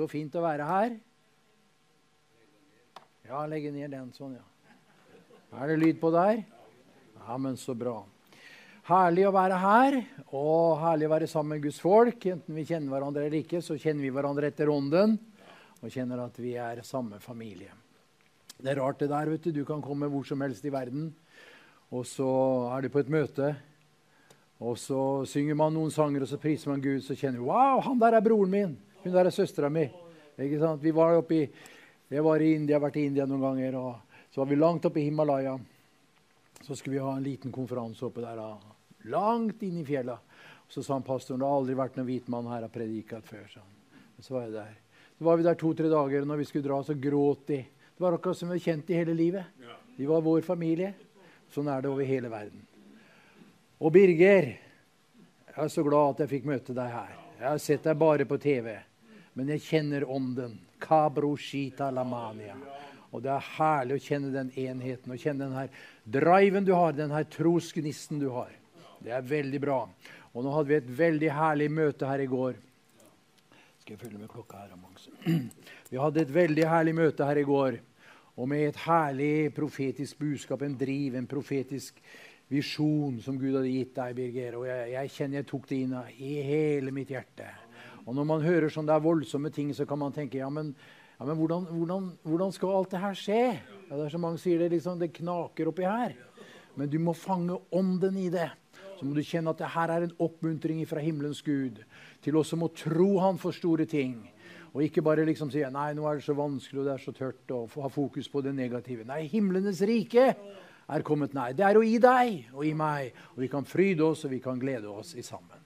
Så fint å være her. Ja, legge ned den sånn, ja. Er det lyd på der? Ja, men så bra. Herlig å være her, og herlig å være sammen med Guds folk. Enten vi kjenner hverandre eller ikke, så kjenner vi hverandre etter ånden og kjenner at vi er samme familie. Det er rart det der, vet du. Du kan komme hvor som helst i verden, og så er du på et møte, og så synger man noen sanger, og så priser man Gud, så kjenner du Wow, han der er broren min! Hun der er søstera mi. Ikke sant? Vi var oppe i, jeg var i India, vært i India noen ganger, og så var vi langt oppe i Himalaya. Så skulle vi ha en liten konferanse oppe der, langt inn i fjellet. Så sa han pastoren det har aldri vært noen hvit mann her har prediket før. Så. Så var jeg der. Så var vi der to-tre dager, og når vi skulle dra, så gråt de. Det var akkurat som vi hadde kjent de hele livet. De var vår familie. Sånn er det over hele verden. Og Birger, jeg er så glad at jeg fikk møte deg her. Jeg har sett deg bare på TV, men jeg kjenner ånden. Kabroshita lamania. Og det er herlig å kjenne den enheten og kjenne den her driven du har, den her trosgnisten du har. Det er veldig bra. Og nå hadde vi et veldig herlig møte her i går. Skal jeg følge med klokka her? Vi hadde et veldig herlig møte her i går. Og med et herlig profetisk budskap, en driv, en profetisk visjon som Gud hadde gitt deg, Birger. Og jeg, jeg kjenner jeg tok det inn i hele mitt hjerte. Og når man hører sånne voldsomme ting, så kan man tenke ja, men Ja, Men hvordan, hvordan, hvordan skal alt det her skje? Ja, det er så mange sier det liksom, det knaker oppi her. Men du må fange ånden i det. Så må du kjenne at det her er en oppmuntring fra himmelens Gud til oss som må tro Han for store ting. Og ikke bare liksom si nei, nå er det så vanskelig og det er så tørt, og ha fokus på det negative. Nei, himlenes rike er kommet nær. Det er jo i deg og i meg. Og vi kan fryde oss og vi kan glede oss i sammen.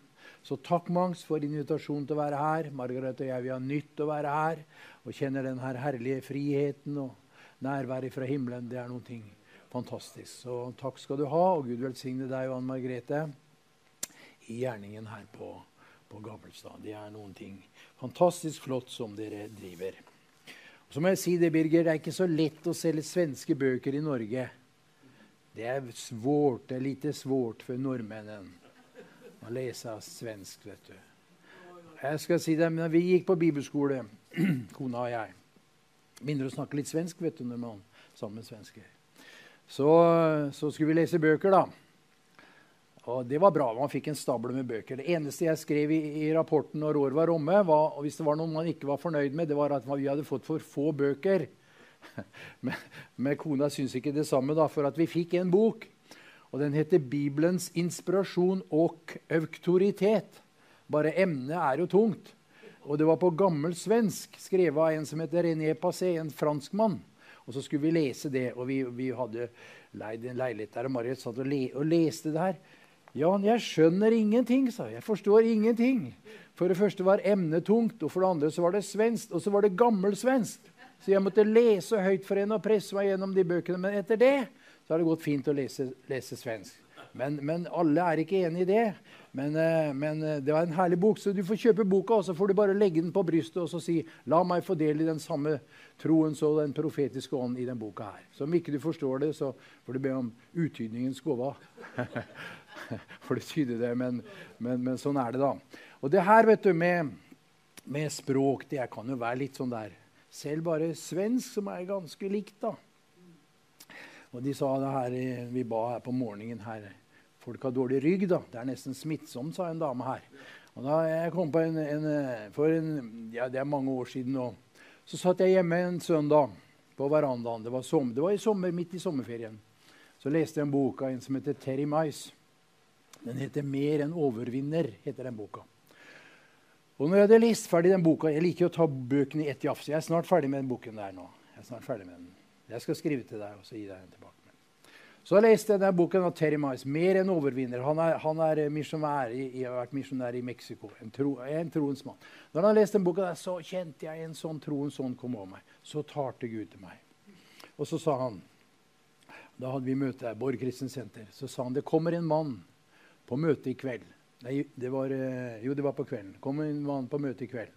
Så takk, Mangs, for invitasjonen til å være her. Margaret og jeg vi har nytt å være her og kjenner den her herlige friheten og nærværet fra himmelen. Det er noe fantastisk. Så takk skal du ha, og Gud velsigne deg og Ann Margrethe i gjerningen her på, på Gabelstad. Det er noen ting fantastisk flott som dere driver. Og så må jeg si det, Birger, det er ikke så lett å selge svenske bøker i Norge. Det er svårt, det er lite svårt for nordmennene å lese svensk, vet du. Jeg skal si det, men Vi gikk på bibelskole, kona og jeg. Begynner å snakke litt svensk vet du, når man sammen med svensker. Så, så skulle vi lese bøker, da. Og det var bra. Man fikk en stable med bøker. Det eneste jeg skrev i, i rapporten når året var omme, var, hvis det var noe man ikke var fornøyd med, det var at vi hadde fått for få bøker. Men, men kona syns ikke det samme, da, for at vi fikk en bok og Den heter 'Bibelens inspirasjon og auktoritet'. Bare emnet er jo tungt. Og det var på gammel svensk, skrevet av en som heter René Passé, en franskmann. Og så skulle vi lese det, og vi, vi hadde leid en leilighet der, og Marit satt og, le, og leste det her. Jan, jeg skjønner ingenting, sa jeg. Jeg forstår ingenting. For det første var emnet tungt, og for det andre så var det svensk, og så var det gammelsvensk. Så jeg måtte lese høyt for henne og presse meg gjennom de bøkene. Men etter det så har det gått fint å lese, lese svensk. Men, men, alle er ikke enig i det. Men, eh, men, eh, det var en herlig bok, så du får kjøpe boka, og så får du bare legge den på brystet og så si 'La meg få del i den samme troens og den profetiske ånd i den boka her'. Så om ikke du forstår det, så får du be om utydningens gåva. For det tyder det, men, men, sånn er det, da. Og det her, vet du, med, med språk, det kan jo være litt sånn der Selv bare svensk, som er ganske likt, da. Og de sa det her, Vi ba her på morgenen her Folk har dårlig rygg. da. Det er nesten smittsomt, sa en dame her. Og da Jeg kom på en, en For en, ja, det er mange år siden nå. Så satt jeg hjemme en søndag på verandaen. Det var, sommer, det var i sommer, midt i sommerferien. Så leste jeg en bok av en som heter Terry Mice. Den heter 'Mer enn overvinner'. heter den boka. Og når jeg hadde lest ferdig den boka Jeg liker å ta bøkene i ett jafs. Jeg er snart ferdig med den boken der nå. Jeg er snart ferdig med den. Jeg skal skrive til deg og så gi deg en tilbake. Så leste jeg denne boken av Terry Mice, 'Mer enn overvinner'. Han er, han er misjonær i, har vært misjonær i Mexico. En, tro, en troens mann. Når han har lest den boka, så kjente jeg en sånn troens ånd kom over meg. Så talte Gud til meg. Og så sa han Da hadde vi møte her, Borg Kristent Senter. Så sa han det kommer en mann på møte i kveld. Nei, det var, eh, jo, det var på kvelden. kommer en mann på møte i kveld.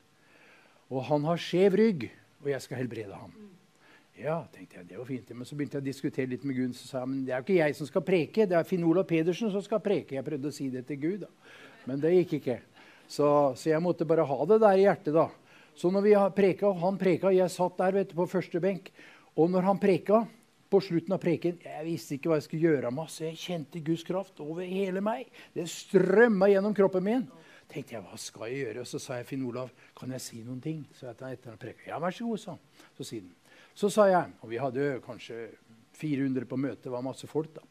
Og han har skjev rygg, og jeg skal helbrede ham. Ja, tenkte jeg, det var fint. Men så begynte jeg å diskutere litt med Gud. Så sa jeg men det er jo ikke jeg som skal preke, det er Finn Olav Pedersen som skal preke. Jeg prøvde å si det til Gud, da. men det gikk ikke. Så, så, jeg måtte bare ha det der i hjertet. da. Så når vi preka, han preka, jeg satt der vet du, på første benk, og når han preka på slutten av preken Jeg visste ikke hva jeg skulle gjøre med så Jeg kjente Guds kraft over hele meg. Det strømma gjennom kroppen min tenkte jeg, hva skal jeg gjøre? Og så sa jeg Finn Olav, kan jeg si noen ting? Så etter, han preka, ja, vær så god, sa han. Så sier han. Så sa jeg, og vi hadde kanskje 400 på møte, det var masse folk da.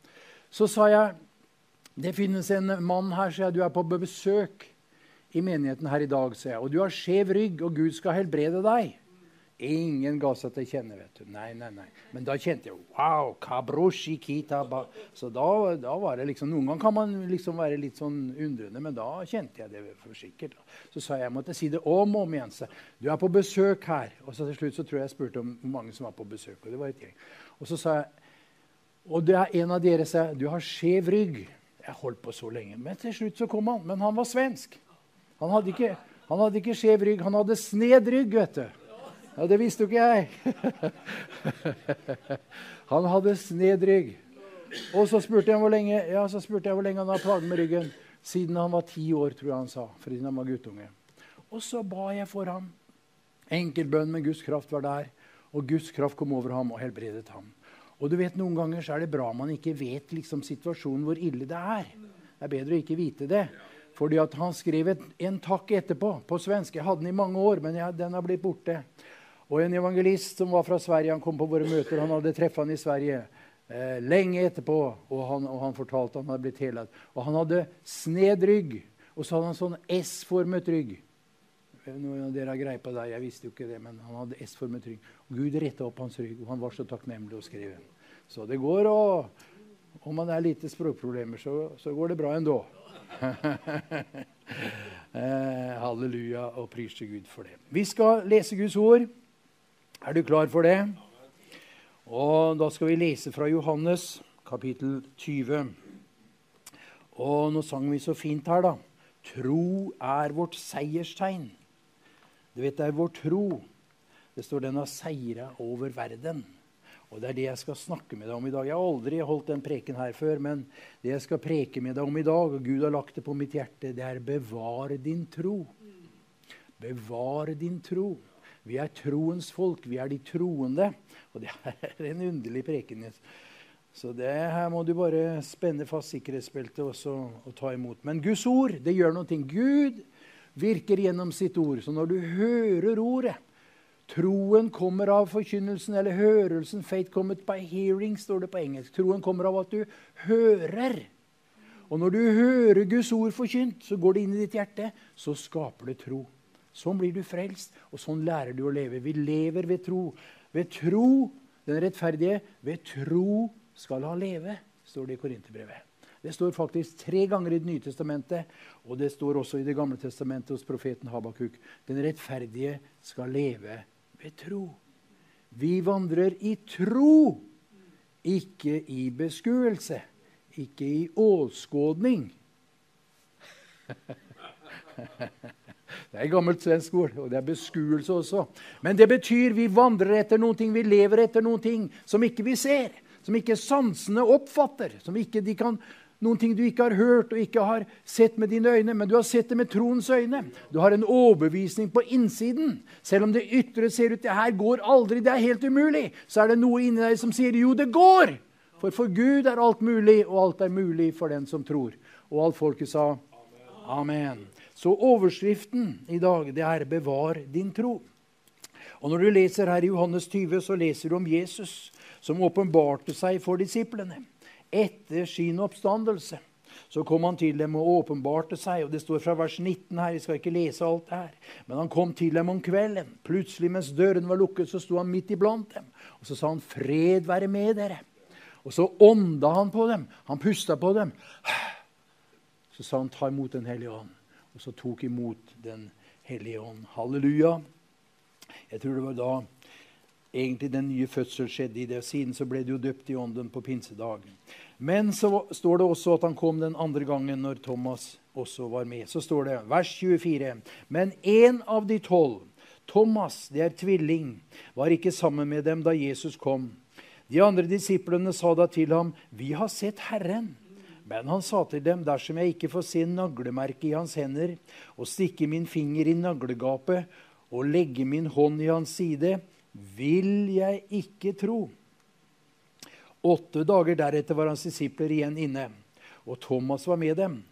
Så sa jeg det finnes en mann her, sa jeg, du er på besøk i menigheten her i dag, sa jeg. Og du har skjev rygg, og Gud skal helbrede deg. Ingen ga seg til kjenne. vet du. Nei, nei, nei. Men da kjente jeg wow, kabroshi kitaba. Så da, da, var det liksom, Noen ganger kan man liksom være litt sånn undrende, men da kjente jeg det for sikkert. Så sa jeg jeg måtte si det om og om igjen. Så, du er på besøk her. Og så til slutt så tror jeg jeg spurte om hvor mange som var på besøk. Og det var et gjeng. Og så sa jeg og det er en av dere sa du har skjev rygg. Jeg holdt på så lenge. Men til slutt så kom han. Men han var svensk. Han hadde ikke, han hadde ikke skjev rygg, han hadde sned rygg. vet du. Ja, Det visste jo ikke jeg. Han hadde sned rygg. Og så spurte jeg hvor lenge, ja, spurte jeg hvor lenge han har plager med ryggen. Siden han var ti år, tror jeg han sa. Fordi han var guttunge. Og så ba jeg for ham. Enkelbønn med Guds kraft var der. Og Guds kraft kom over ham og helbredet ham. Og du vet, Noen ganger så er det bra man ikke vet liksom, situasjonen hvor ille det er. Det er bedre å ikke vite det. Fordi at han skrev en takk etterpå på svensk. Jeg hadde den i mange år, men jeg, den har blitt borte. Og en evangelist som var fra Sverige, han kom på våre møter. Han hadde treffet han i Sverige eh, lenge etterpå, og han, og han fortalte han hadde blitt helad. Og han hadde sned rygg, og så hadde han sånn S-formet rygg. Noen av dere har greie på det, jeg visste jo ikke det, men han hadde S-formet rygg. Og Gud retta opp hans rygg, og han var så takknemlig og skrev. Så det går, og om man er lite språkproblemer, så, så går det bra ennå. eh, halleluja og pris til Gud for det. Vi skal lese Guds ord. Er du klar for det? Og Da skal vi lese fra Johannes kapittel 20. Og nå sang vi så fint her, da. Tro er vårt seierstegn. Du vet, det er vår tro. Det står 'den har seira over verden'. Og Det er det jeg skal snakke med deg om i dag. Jeg har aldri holdt den preken her før, men det jeg skal preke med deg om i dag, og Gud har lagt det på mitt hjerte, det er 'bevare din tro'. Bevare din tro. Vi er troens folk. Vi er de troende. Og det er en underlig preken. Så det her må du bare spenne fast sikkerhetsbeltet og, ta imot. Men Guds ord det gjør noe. Gud virker gjennom sitt ord. Så når du hører ordet, Troen kommer av forkynnelsen eller hørelsen. 'Faith cometh by hearing', står det på engelsk. Troen kommer av at du hører. Og når du hører Guds ord forkynt, så går det inn i ditt hjerte. Så skaper det tro. Sånn blir du frelst, og sånn lærer du å leve. Vi lever ved tro. Ved tro, den rettferdige, ved tro skal ha leve, står det i Korinterbrevet. Det står faktisk tre ganger i Det nye testamentet, og det står også i Det gamle testamentet hos profeten Habakuk. Den rettferdige skal leve ved tro. Vi vandrer i tro, ikke i beskuelse, ikke i åskådning. Det er gammelt svensk ord, og det er beskuelse også. Men det betyr vi vandrer etter noen ting, vi lever etter noen ting som ikke vi ser, som ikke sansene oppfatter, som ikke de kan noen ting du ikke har hørt og ikke har sett med dine øyne, men du har sett det med troens øyne. Du har en overbevisning på innsiden. Selv om det ytre ser ut det her går aldri, det er helt umulig, så er det noe inni deg som sier jo, det går. For for Gud er alt mulig, og alt er mulig for den som tror. Og alt folket sa amen. Så overskriften i dag det er 'Bevar din tro'. Og Når du leser her i Johannes 20, så leser du om Jesus som åpenbarte seg for disiplene etter sin oppstandelse. Så kom han til dem og åpenbarte seg. og Det står fra vers 19 her. Jeg skal ikke lese alt det her. Men han kom til dem om kvelden. Plutselig mens døren var lukket, så sto han midt iblant dem. Og så sa han, 'Fred være med dere'. Og så ånda han på dem. Han pusta på dem. Så sa han, 'Ta imot Den hellige ånd'. Og så tok imot Den hellige ånd. Halleluja. Jeg tror det var da egentlig den nye fødsel skjedde i det. Siden så ble det jo døpt i ånden på pinsedagen. Men så står det også at han kom den andre gangen når Thomas også var med. Så står det, vers 24.: Men en av de tolv, Thomas, det er tvilling, var ikke sammen med dem da Jesus kom. De andre disiplene sa da til ham, 'Vi har sett Herren.' Men han sa til dem, 'Dersom jeg ikke får se naglemerket i hans hender' 'og stikke min finger i naglegapet' 'og legge min hånd i hans side' vil jeg ikke tro. Åtte dager deretter var hans disipler igjen inne, og Thomas var med dem.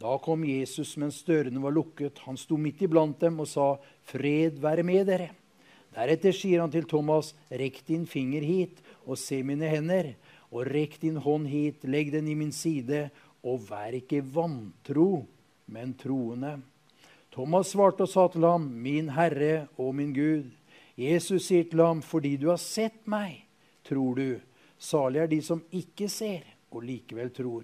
Da kom Jesus mens dørene var lukket. Han sto midt iblant dem og sa, 'Fred være med dere.' Deretter sier han til Thomas, 'Rekk din finger hit og se mine hender.' 'Og rekk din hånd hit, legg den i min side, og vær ikke vantro, men troende.' Thomas svarte og sa til ham, 'Min Herre og min Gud.' Jesus sier til ham, 'Fordi du har sett meg, tror du.' Salig er de som ikke ser, og likevel tror.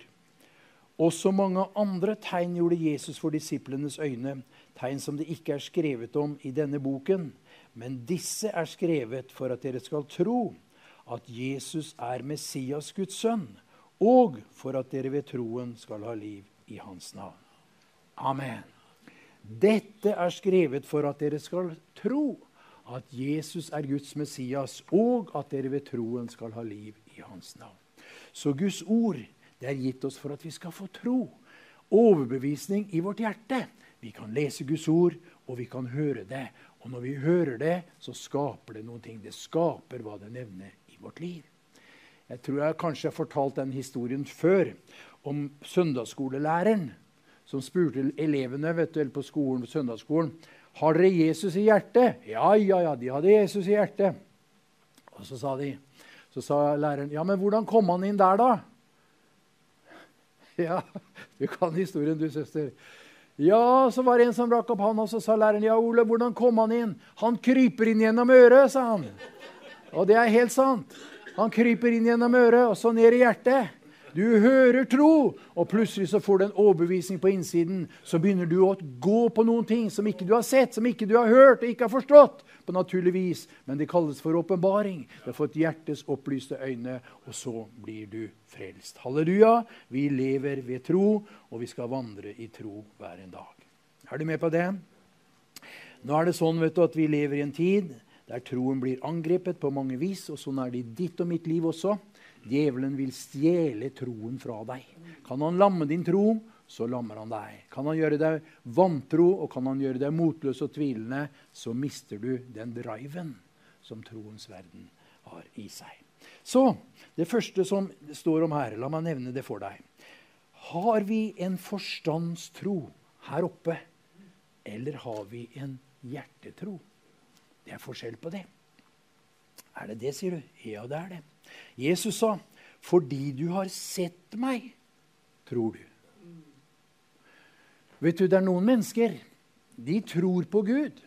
Også mange andre tegn gjorde Jesus for disiplenes øyne, tegn som det ikke er skrevet om i denne boken. Men disse er skrevet for at dere skal tro at Jesus er Messias, Guds sønn, og for at dere ved troen skal ha liv i hans navn. Amen. Dette er skrevet for at dere skal tro at Jesus er Guds Messias, og at dere ved troen skal ha liv i hans navn. Så Guds ord det er gitt oss for at vi skal få tro. Overbevisning i vårt hjerte. Vi kan lese Guds ord, og vi kan høre det. Og når vi hører det, så skaper det noen ting. Det skaper hva det nevner vårt liv. Jeg tror jeg kanskje har fortalt den historien før om søndagsskolelæreren som spurte elevene du, på skolen, søndagsskolen Har dere Jesus i hjertet? Ja, ja, ja, de hadde Jesus i hjertet. Og så sa de, så sa læreren, ja, men hvordan kom han inn der, da? Ja, du kan historien, du, søster. Ja, så var det en som rakk opp hånda, og så sa læreren, ja, Ole, hvordan kom han inn? Han kryper inn gjennom øret, sa han. Og det er helt sant. Han kryper inn gjennom øret og så ned i hjertet. Du hører tro, og plutselig så får du en overbevisning på innsiden. Så begynner du å gå på noen ting som ikke du har sett, som ikke du har hørt og ikke har forstått. på naturlig vis. Men det kalles for åpenbaring. Du har fått hjertets opplyste øyne, og så blir du frelst. Halleluja. Vi lever ved tro, og vi skal vandre i tro hver en dag. Er du med på det? Nå er det sånn vet du, at vi lever i en tid der troen blir angrepet på mange vis, og sånn er det i ditt og mitt liv også. Djevelen vil stjele troen fra deg. Kan han lamme din tro, så lammer han deg. Kan han gjøre deg vantro, og kan han gjøre deg motløs og tvilende, så mister du den driven som troens verden har i seg. Så det første som står om her, la meg nevne det for deg. Har vi en forstandstro her oppe, eller har vi en hjertetro? Det er forskjell på det. Er det det, sier du? Ja, det er det. Jesus sa, 'Fordi du har sett meg, tror du'. Vet du, Det er noen mennesker de tror på Gud.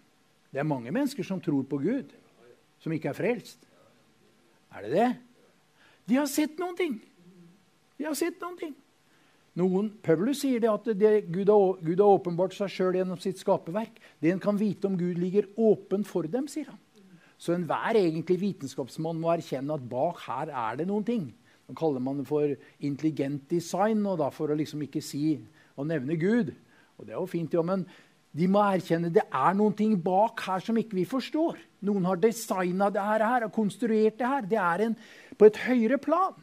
Det er mange mennesker som tror på Gud, som ikke er frelst. Er det det? De har sett noen ting. De har sett noen ting. Noen, Paulus sier det at det Gud, har, Gud har åpenbart seg sjøl gjennom sitt skaperverk. Det en kan vite om Gud, ligger åpen for dem, sier han. Så enhver egentlig vitenskapsmann må erkjenne at bak her er det noen ting. Nå kaller man det for intelligent design, og da for å liksom ikke si og nevne Gud. Og det er jo fint, ja, men de må erkjenne det er noen ting bak her som ikke vi forstår. Noen har designa det her, og konstruert det her. Det er en, på et høyere plan.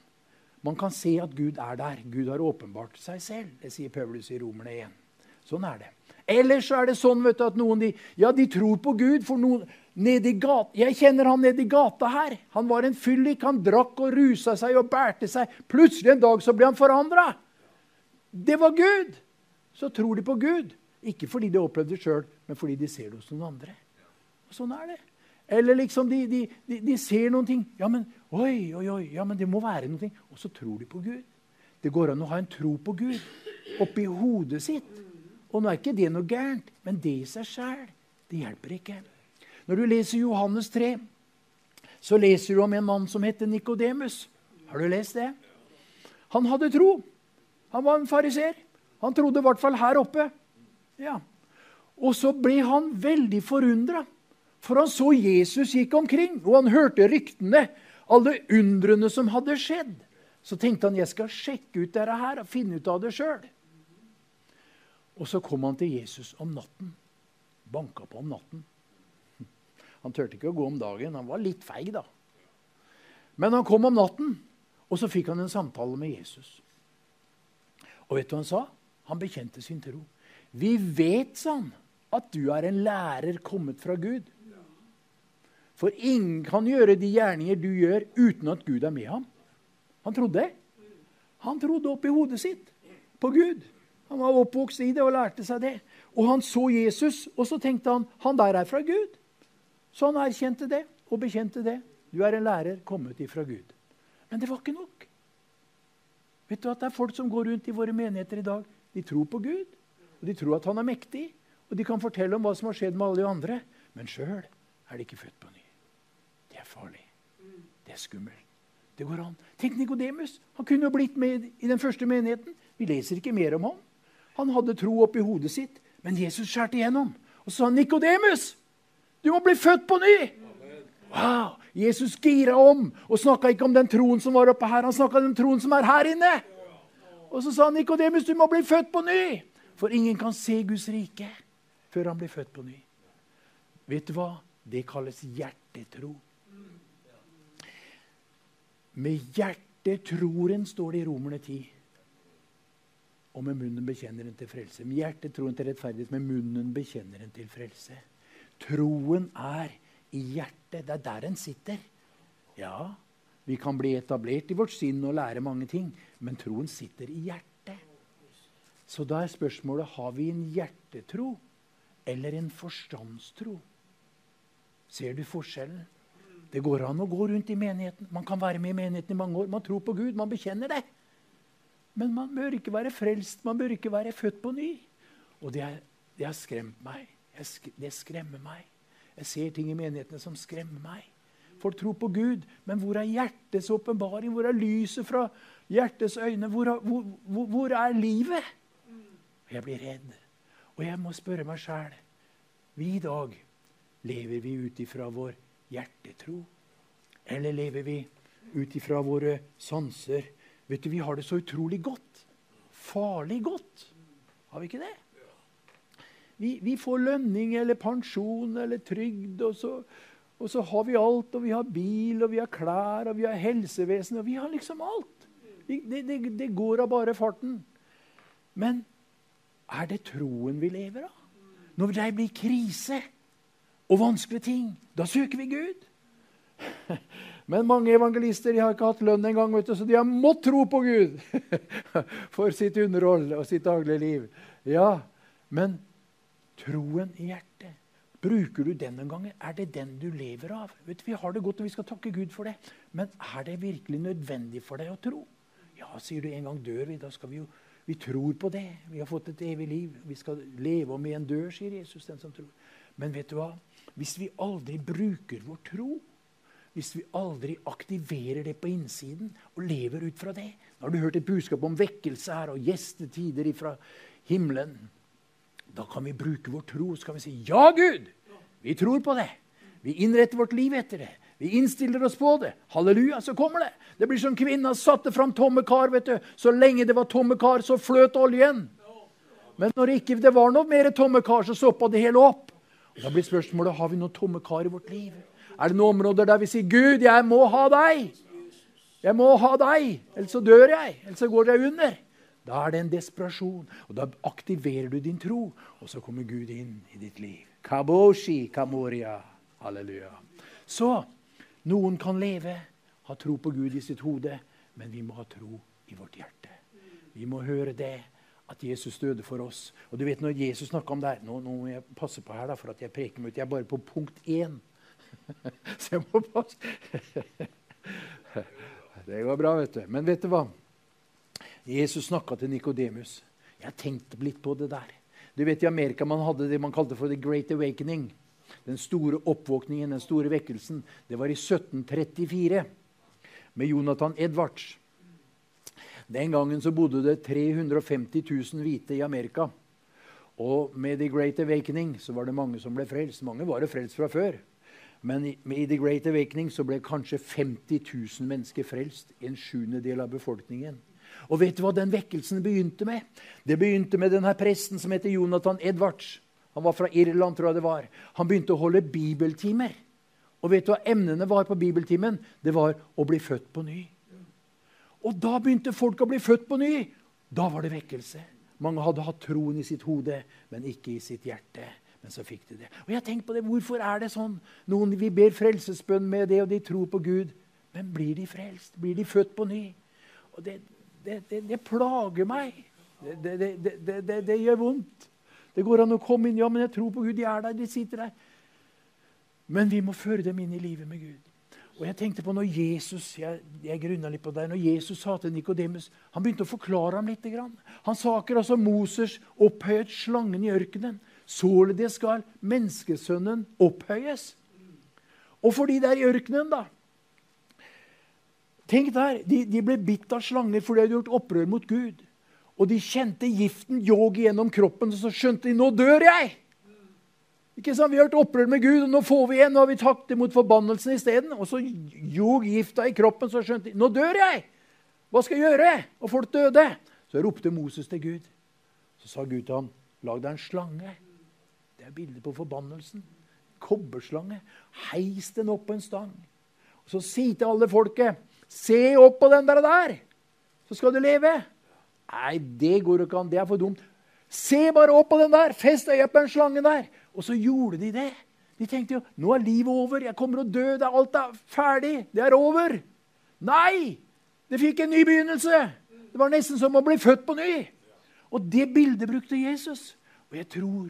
Man kan se at Gud er der. Gud har åpenbart seg selv. Det sier Paulus i Romerne 1. Sånn er det. Ellers er det sånn du, at noen de, ja, de tror på Gud. for noen, nede i gata, Jeg kjenner han nede i gata her. Han var en fyllik. Han drakk og rusa seg og bærte seg. Plutselig en dag så ble han forandra. Det var Gud. Så tror de på Gud. Ikke fordi de opplevde det sjøl, men fordi de ser det hos noen andre. Og sånn er det. Eller liksom de, de, de, de, ser noen ting. Ja, men oi, oi, oi, ja, men det må være noe. Og så tror de på Gud. Det går an å ha en tro på Gud oppi hodet sitt. Og nå er ikke det noe gærent, men det i seg sjæl, det hjelper ikke. Når du leser Johannes 3, så leser du om en mann som heter Nikodemus. Har du lest det? Han hadde tro. Han var en fariser. Han trodde i hvert fall her oppe. Ja. Og så ble han veldig forundra, for han så Jesus gikk omkring, og han hørte ryktene, alle undrene som hadde skjedd. Så tenkte han jeg skal sjekke ut dette her og finne ut av det sjøl. Og så kom han til Jesus om natten. Banka på om natten. Han turte ikke å gå om dagen. Han var litt feig, da. Men han kom om natten, og så fikk han en samtale med Jesus. Og vet du hva han sa? Han bekjente sin tro. Vi vet, sa han, at du er en lærer kommet fra Gud. For ingen kan gjøre de gjerninger du gjør, uten at Gud er med ham. Han trodde. Han trodde oppi hodet sitt på Gud. Han var oppvokst i det og lærte seg det. Og han så Jesus, og så tenkte han han der er fra Gud. Så han erkjente det og bekjente det. Du er en lærer kommet ifra Gud. Men det var ikke nok. Vet du at Det er folk som går rundt i våre menigheter i dag. De tror på Gud, og de tror at han er mektig. Og de kan fortelle om hva som har skjedd med alle de andre. Men sjøl er de ikke født på ny. Det er farlig. Det er skummelt. Det går an. Tenk Nikodemus. Han kunne jo blitt med i den første menigheten. Vi leser ikke mer om ham. Han hadde tro oppi hodet sitt, men Jesus skjærte igjennom. Og så sa han, 'Nikodemus, du må bli født på ny! Wow! Jesus gira om og snakka ikke om den troen som var oppe her. Han snakka om den troen som er her inne. Og så sa han, Nikodemus, du må bli født på ny! For ingen kan se Guds rike før han blir født på ny. Vet du hva? Det kalles hjertetro. Med hjertet tror en, står det i Romerne 10. Og med munnen bekjenner en til frelse. Med hjertet tror en til rettferdighet, med munnen bekjenner en til frelse. Troen er i hjertet. Det er der den sitter. Ja, vi kan bli etablert i vårt sinn og lære mange ting, men troen sitter i hjertet. Så da er spørsmålet har vi en hjertetro, eller en forstandstro. Ser du forskjellen? Det går an å gå rundt i menigheten. Man kan være med i menigheten i mange år. Man tror på Gud, man bekjenner det. Men man bør ikke være frelst, man bør ikke være født på ny. Og det, har skremt meg. Det skremmer meg. Jeg ser ting i menighetene som skremmer meg. Folk tror på Gud, men hvor er hjertets åpenbaring? Hvor er lyset fra hjertets øyne? Hvor, hvor, hvor, hvor er livet? Jeg blir redd. Og jeg må spørre meg sjæl Vi i dag, lever vi ut ifra vår hjertetro? Eller lever vi ut ifra våre sanser? Vet du, Vi har det så utrolig godt. Farlig godt. Har vi ikke det? Vi, vi får lønning eller pensjon eller trygd, og så, og så, har vi alt. Og vi har bil, og vi har klær, og vi har helsevesen. Og vi har liksom alt. Det, det, det går av bare farten. Men er det troen vi lever av? Når det blir krise og vanskelige ting, da søker vi Gud. Men mange evangelister har ikke hatt lønn engang, så de har måttet tro på Gud for sitt underhold og sitt daglige liv. Ja, Men troen i hjertet, bruker du den en gang? Er det den du lever av? Vet, vi har det godt, og vi skal takke Gud for det. Men er det virkelig nødvendig for deg å tro? Ja, sier du en gang dør vi, da skal vi jo vi tror på det. Vi har fått et evig liv. Vi skal leve om igjen dør, sier Jesus. den som tror. Men vet du hva? Hvis vi aldri bruker vår tro, hvis vi aldri aktiverer det på innsiden og lever ut fra det Nå har du hørt et budskap om vekkelse her og gjestetider fra himmelen. Da kan vi bruke vår tro så kan vi si ja, Gud! Vi tror på det. Vi innretter vårt liv etter det. Vi innstiller oss på det. Halleluja, så kommer det. Det blir som kvinna satte fram tomme kar. vet du. Så lenge det var tomme kar, så fløt oljen. Men når ikke det var noe mer tomme kar, så stoppa det hele opp. Da blir spørsmålet har vi noen tomme kar i vårt liv. Er det noen områder der vi sier 'Gud, jeg må ha deg'? Jeg må ha deg, ellers så dør jeg. Ellers så går jeg under. Da er det en desperasjon. Og da aktiverer du din tro, og så kommer Gud inn i ditt liv. Kaboshi kamoria. Halleluja. Så noen kan leve, ha tro på Gud i sitt hode, men vi må ha tro i vårt hjerte. Vi må høre det, at Jesus døde for oss. Og du vet Når Jesus snakka om det nå, nå, må jeg passe på her, da, for at jeg preker meg ut. Jeg er bare på punkt én. Så jeg må passe Det går bra, vet du. Men vet du hva? Jesus snakka til Nikodemus. Jeg tenkte litt på det der. Du vet I Amerika man hadde det man kalte for the great awakening. Den store oppvåkningen, den store vekkelsen, det var i 1734 med Jonathan Edwards. Den gangen så bodde det 350 000 hvite i Amerika. Og med The Great Awakening så var det mange som ble frelst. Mange var det frelst fra før. Men i, The Great Awakening så ble kanskje 50 000 mennesker frelst. En sjuendedel av befolkningen. Og vet du hva den vekkelsen begynte med? Det begynte med denne presten som heter Jonathan Edwards. Han var fra Irland, tror jeg det var. Han begynte å holde bibeltimer. Og vet du hva emnene var på bibeltimen? Det var å bli født på ny. Og da begynte folk å bli født på ny. Da var det vekkelse. Mange hadde hatt troen i sitt hode, men ikke i sitt hjerte. Men så fikk de det. Og jeg tenker på det, Hvorfor er det sånn? Noen Vi ber frelsesbønn med det, og de tror på Gud. Men blir de frelst? Blir de født på ny? Og det, det, det, det plager meg. Det, gjør vondt. Det går an å komme inn. Ja, men jeg tror på Gud. De er der. De sitter der. Men vi må føre dem inn i livet med Gud. Og jeg tenkte på når Jesus jeg, jeg litt på det, når Jesus sa til Nikodemus Han begynte å forklare ham litt. Han sa akkurat som Moses opphøyet slangen i ørkenen. Således skal menneskesønnen opphøyes. Og for de der i ørkenen, da Tenk der, de, de ble bitt av slanger fordi de hadde gjort opprør mot Gud. Og de kjente giften jog gjennom kroppen, og så skjønte de nå dør jeg! Ikke sant? Vi har hørt opprør med Gud, og nå får vi igjen. Nå har vi tatt imot forbannelsen isteden. Og så jog gifta i kroppen, så skjønte de nå dør jeg! Hva skal jeg gjøre? Og folk døde. Så ropte Moses til Gud. Så sa Gud til ham, lag deg en slange. Det er bildet på forbannelsen. Kobberslange. Heis den opp på en stang. Og så si til alle folket, se opp på den der, der så skal du leve. Nei, det går ikke an. Det er for dumt. Se bare opp på den der! Fest øya på den slangen der! Og så gjorde de det. De tenkte jo nå er livet over. Jeg kommer å dø. Det er alt er ferdig. Det er over. Nei! Det fikk en ny begynnelse. Det var nesten som å bli født på ny. Og det bildet brukte Jesus. Og jeg tror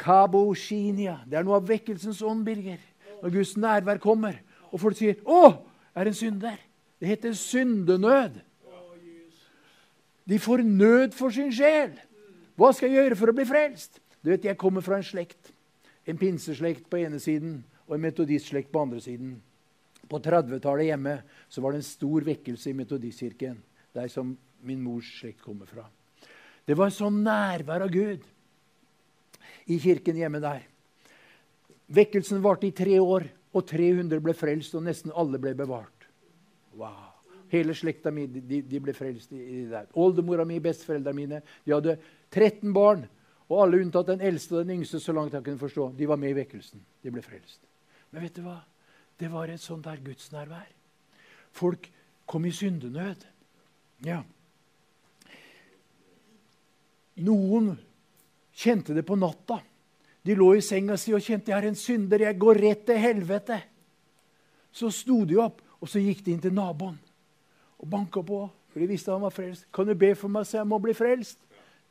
Kaboshinia. Det er noe av vekkelsens ånd, Birger. Når Guds nærvær kommer, og folk sier 'Å, er en synder'. Det heter syndenød. De får nød for sin sjel. Hva skal jeg gjøre for å bli frelst? Du vet, Jeg kommer fra en slekt. En pinseslekt på ene siden og en metodistslekt på andre siden. På 30-tallet hjemme så var det en stor vekkelse i metodistkirken, der som min mors slekt kommer fra. Det var sånn nærvær av Gud i kirken hjemme der. Vekkelsen varte i tre år, og 300 ble frelst, og nesten alle ble bevart. Wow. Hele slekta mi de, de ble frelst i, i det der. Oldemora mi, besteforeldrene mine, de hadde 13 barn. Og alle unntatt den eldste og den yngste, så langt jeg kunne forstå. De var med i vekkelsen. De ble frelst. Men vet du hva? Det var et sånt der gudsnærvær. Folk kom i syndenød. Ja. Noen kjente det på natta. De lå i senga si og kjente 'jeg er en synder, jeg går rett til helvete'. Så sto de opp, og så gikk de inn til naboen og banka på. For de visste han var frelst. 'Kan du be for meg så jeg må bli frelst?'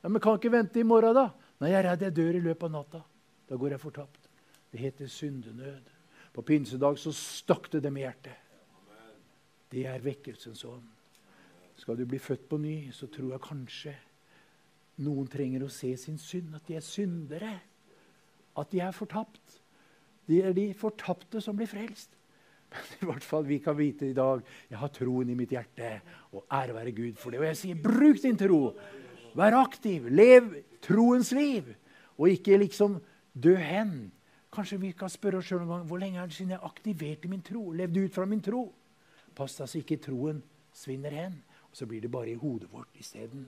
Ja, 'Men kan ikke vente i morgen, da?' 'Nei, jeg er redd jeg dør i løpet av natta. Da går jeg fortapt.' Det heter syndenød. På pinsedag så stakk det dem i hjertet. Det er vekkelsens ånd. Skal du bli født på ny, så tror jeg kanskje noen trenger å se sin synd, at de er syndere. At de er fortapt. De er de fortapte som blir frelst. Men i hvert fall vi kan vite i dag jeg har troen i mitt hjerte. Og ære være Gud for det. Og jeg sier, bruk din tro. Vær aktiv. Lev troens liv. Og ikke liksom dø hen. Kanskje vi kan spørre oss sjøl en gang hvor lenge er det siden jeg aktiverte min tro? Levde ut fra min tro? Pass deg så ikke troen svinner hen, og så blir det bare i hodet vårt isteden.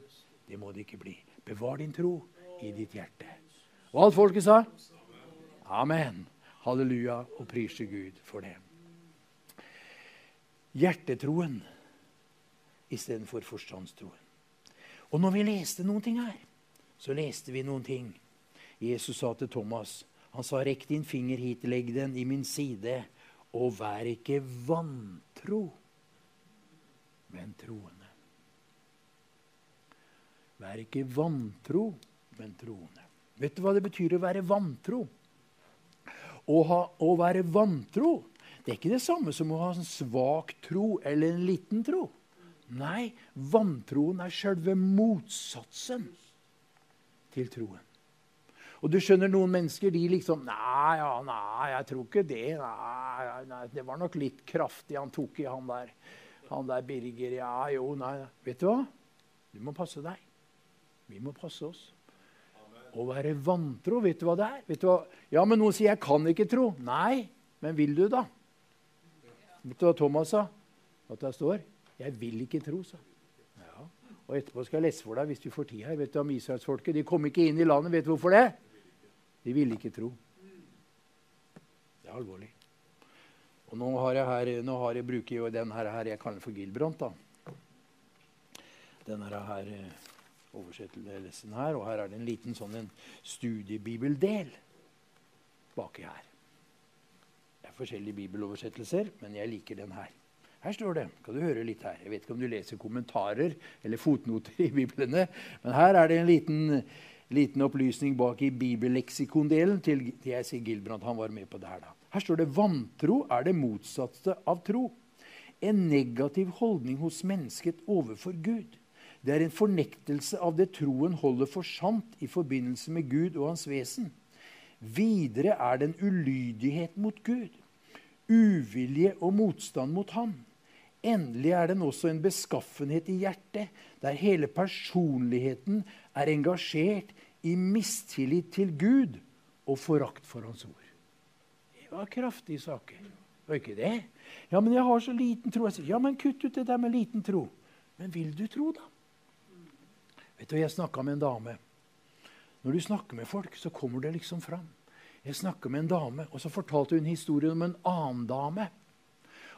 Det må det ikke bli. Bevar din tro i ditt hjerte. Og alt folket sa? Amen. Halleluja, og prise Gud for det. Hjertetroen istedenfor forstandstroen. Og når vi leste noen ting her, så leste vi noen ting. Jesus sa til Thomas han sa, 'Rekk din finger hit, legg den i min side, og vær ikke vantro, men troende.' Vær ikke vantro, men troende. Vet du hva det betyr å være vantro? Å, ha, å være vantro det er ikke det samme som å ha en svak tro eller en liten tro. Nei, vantroen er selve motsatsen til troen. Og du skjønner, noen mennesker de liksom Nei, ja, nei, jeg tror ikke det. Nei, nei, det var nok litt kraftig han tok i, han der, han der Birger. Ja, jo, nei. Vet du hva? Du må passe deg. Vi må passe oss. Å være vantro, vet du hva det er? Vet du hva? Ja, men noen sier 'jeg kan ikke tro'. Nei, men vil du, da? Vet du hva Thomas sa? At det står 'Jeg vil ikke tro', sa ja. Og etterpå skal jeg lese for deg hvis du får tid her. Vet du om Israelsfolket? De kom ikke inn i landet. Vet du hvorfor det? De ville ikke tro. Det er alvorlig. Og nå har jeg her, nå har jeg bruker jo den her, her jeg kaller for Gilbrant. da. Denne her eh, oversettelsen her. Og her er det en liten sånn en studiebibeldel baki her. Det er forskjellige bibeloversettelser, men jeg liker den her. Her står det. Kan du høre litt her? Jeg vet ikke om du leser kommentarer eller fotnoter i biblene, men her er det en liten, liten opplysning bak i bibelleksikondelen til, sier Gilbrand. Han var med på det her da. Her står det vantro er det motsatte av tro. En negativ holdning hos mennesket overfor Gud. Det er en fornektelse av det troen holder for sant i forbindelse med Gud og hans vesen. Videre er det en ulydighet mot Gud, uvilje og motstand mot ham. Endelig er den også en beskaffenhet i hjertet, der hele personligheten er engasjert i mistillit til Gud og forakt for Hans ord. Det var kraftige saker. Var ikke det? Ja, men jeg har så liten tro. Jeg sier, ja, men kutt ut det der med liten tro. Men vil du tro, da? Vet du, Jeg snakka med en dame. Når du snakker med folk, så kommer det liksom fram. Jeg snakka med en dame, og så fortalte hun historien om en annen dame.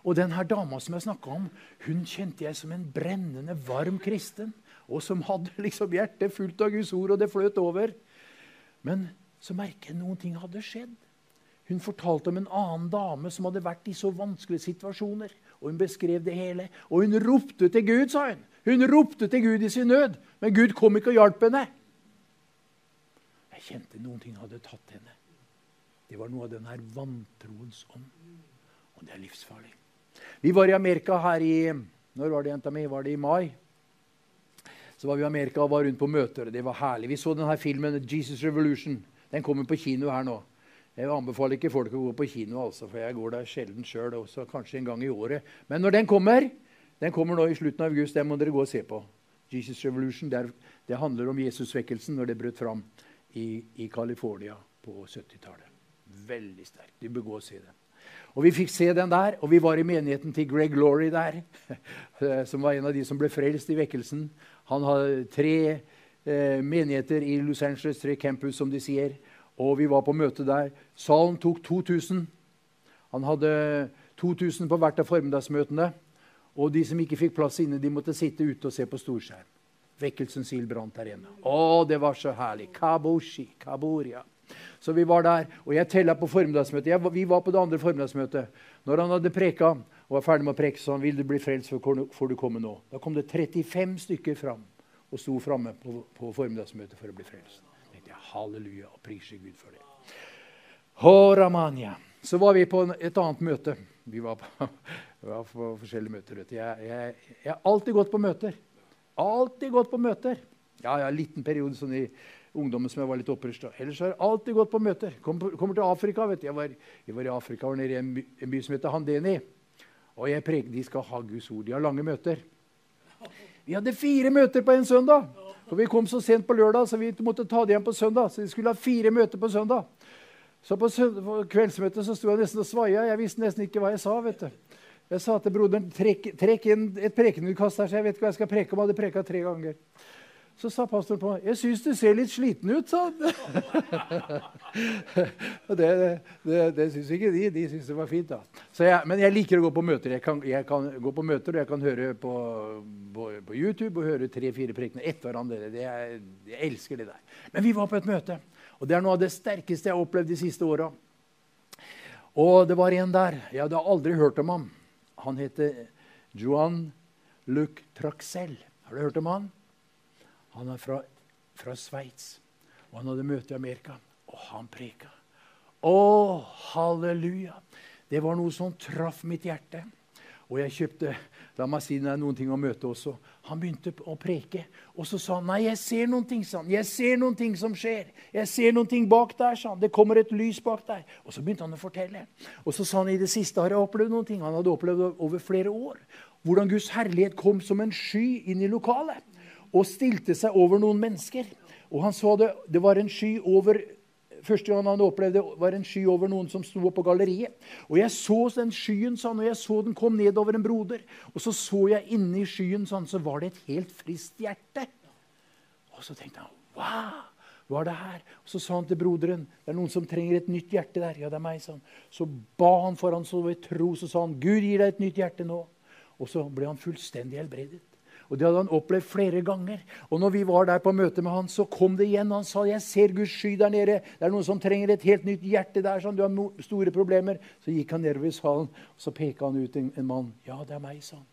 Og denne dama som jeg snakka om, hun kjente jeg som en brennende, varm kristen. Og som hadde liksom hjertet fullt av Guds ord, og det fløt over. Men så merker jeg noen ting hadde skjedd. Hun fortalte om en annen dame som hadde vært i så vanskelige situasjoner. Og Hun beskrev det hele. Og hun ropte til Gud, sa hun. Hun ropte til Gud i sin nød, men Gud kom ikke og hjalp henne. Jeg kjente noen ting hadde tatt henne. Det var noe av den her vantroens ånd. Og det er livsfarlig. Vi var i Amerika her i Når var det jenta mi? Var det i mai? Så var vi i Amerika og var rundt på møter. Det var herlig. Vi så denne filmen 'Jesus Revolution'. Den kommer på kino her nå. Jeg anbefaler ikke folk å gå på kino, altså, for jeg går der sjelden sjøl. Kanskje en gang i året. Men når den kommer Den kommer nå i slutten av august. Den må dere gå og se på. Jesus Revolution, det, det handler om Jesusvekkelsen når det brøt fram i, i California på 70-tallet. Veldig sterkt. Du bør gå og se den. Og Vi fikk se den der, og vi var i menigheten til Greg Laurie der. Som var en av de som ble frelst i vekkelsen. Han hadde tre eh, menigheter i Los Angeles, tre campus, som de sier. Og vi var på møte der. Salen tok 2000. Han hadde 2000 på hvert av formiddagsmøtene. Og de som ikke fikk plass inne, de måtte sitte ute og se på storskjerm. Vekkelsens ild brant der inne. Å, det var så herlig. Kaboshi, kaboria. Så vi var der, og jeg tella på formiddagsmøtet. Jeg, vi var på det andre formiddagsmøtet. Når han hadde preka og var ferdig med å preke, så han vil du bli frelst, får du komme nå. Da kom det 35 stykker fram og sto framme på, på formiddagsmøtet for å bli frelst. Jeg tenkte, Halleluja, og priser Gud for det. Horamania. Så var vi på et annet møte. Vi var på, vi var på forskjellige møter. vet jeg, jeg, har alltid gått på møter. Alltid gått på møter. Ja, ja, en liten periode sånn i ungdommen som jeg var litt opprørt av. Ellers har jeg alltid gått på møter. Kommer, kommer til Afrika. vet du. Jeg var, jeg var i Afrika, var nede i en by, en by som heter Handeni. Og jeg preg, De skal ha Guds ord. De har lange møter. Vi hadde fire møter på en søndag. For Vi kom så sent på lørdag, så vi måtte ta det igjen på søndag. Så vi skulle ha fire møter på søndag. Så på, på kveldsmøtet så sto jeg nesten og svaia. Jeg visste nesten ikke hva jeg sa. vet du. Jeg sa til broderen trekk, trekk inn et prekenutkast her, så jeg vet ikke hva jeg skal preke om. Jeg hadde preka tre ganger. Så sa pastoren på 'Jeg syns du ser litt sliten ut', sa han. det det, det syns ikke de. De syns det var fint. da. Jeg, men jeg liker å gå på møter. Jeg kan, jeg kan, gå på møter, og jeg kan høre på, på, på YouTube og høre tre-fire prekener etter hverandre. Det jeg, jeg elsker det der. Men vi var på et møte, og det er noe av det sterkeste jeg har opplevd de siste åra. Og det var en der. Jeg hadde aldri hørt om ham. Han heter Johan Luc Traxel. Har du hørt om han? Han er fra, fra Sveits, og han hadde møte i Amerika. Og han preka. Å, halleluja! Det var noe som traff mitt hjerte. Og jeg kjøpte La meg si det er noen ting å møte også. Han begynte å preke, og så sa han nei, jeg ser noen ting sa han. Jeg ser noen ting som skjer. Jeg ser noen ting bak der. sa han. Det kommer et lys bak der. Og så begynte han å fortelle. Og så sa han i det siste har jeg opplevd noen ting. Han hadde opplevd over flere år. Hvordan Guds herlighet kom som en sky inn i lokalet og stilte seg over noen mennesker. Og han så det, det var en sky over Første gang han opplevde det, var en sky over noen som sto på galleriet. Og jeg så den skyen, sånn, og jeg så den kom nedover en broder. Og så så jeg inni skyen, sånn, så var det et helt friskt hjerte. Og så tenkte han wow! Hva er det her? Og Så sa han til broderen det er noen som trenger et nytt hjerte der. Ja, det er meg, han. Så ba han for han så ved tro, så sa han Gud gir deg et nytt hjerte nå. Og så ble han fullstendig helbredet. Og Det hadde han opplevd flere ganger. Og når vi var der på møte med han, så kom det igjen. Han sa jeg ser Guds sky der nede. Det er noen som trenger et helt nytt hjerte der. sånn, du har no store problemer. Så gikk han nedover i salen og så peka han ut en, en mann. Ja, det er meg, sa han.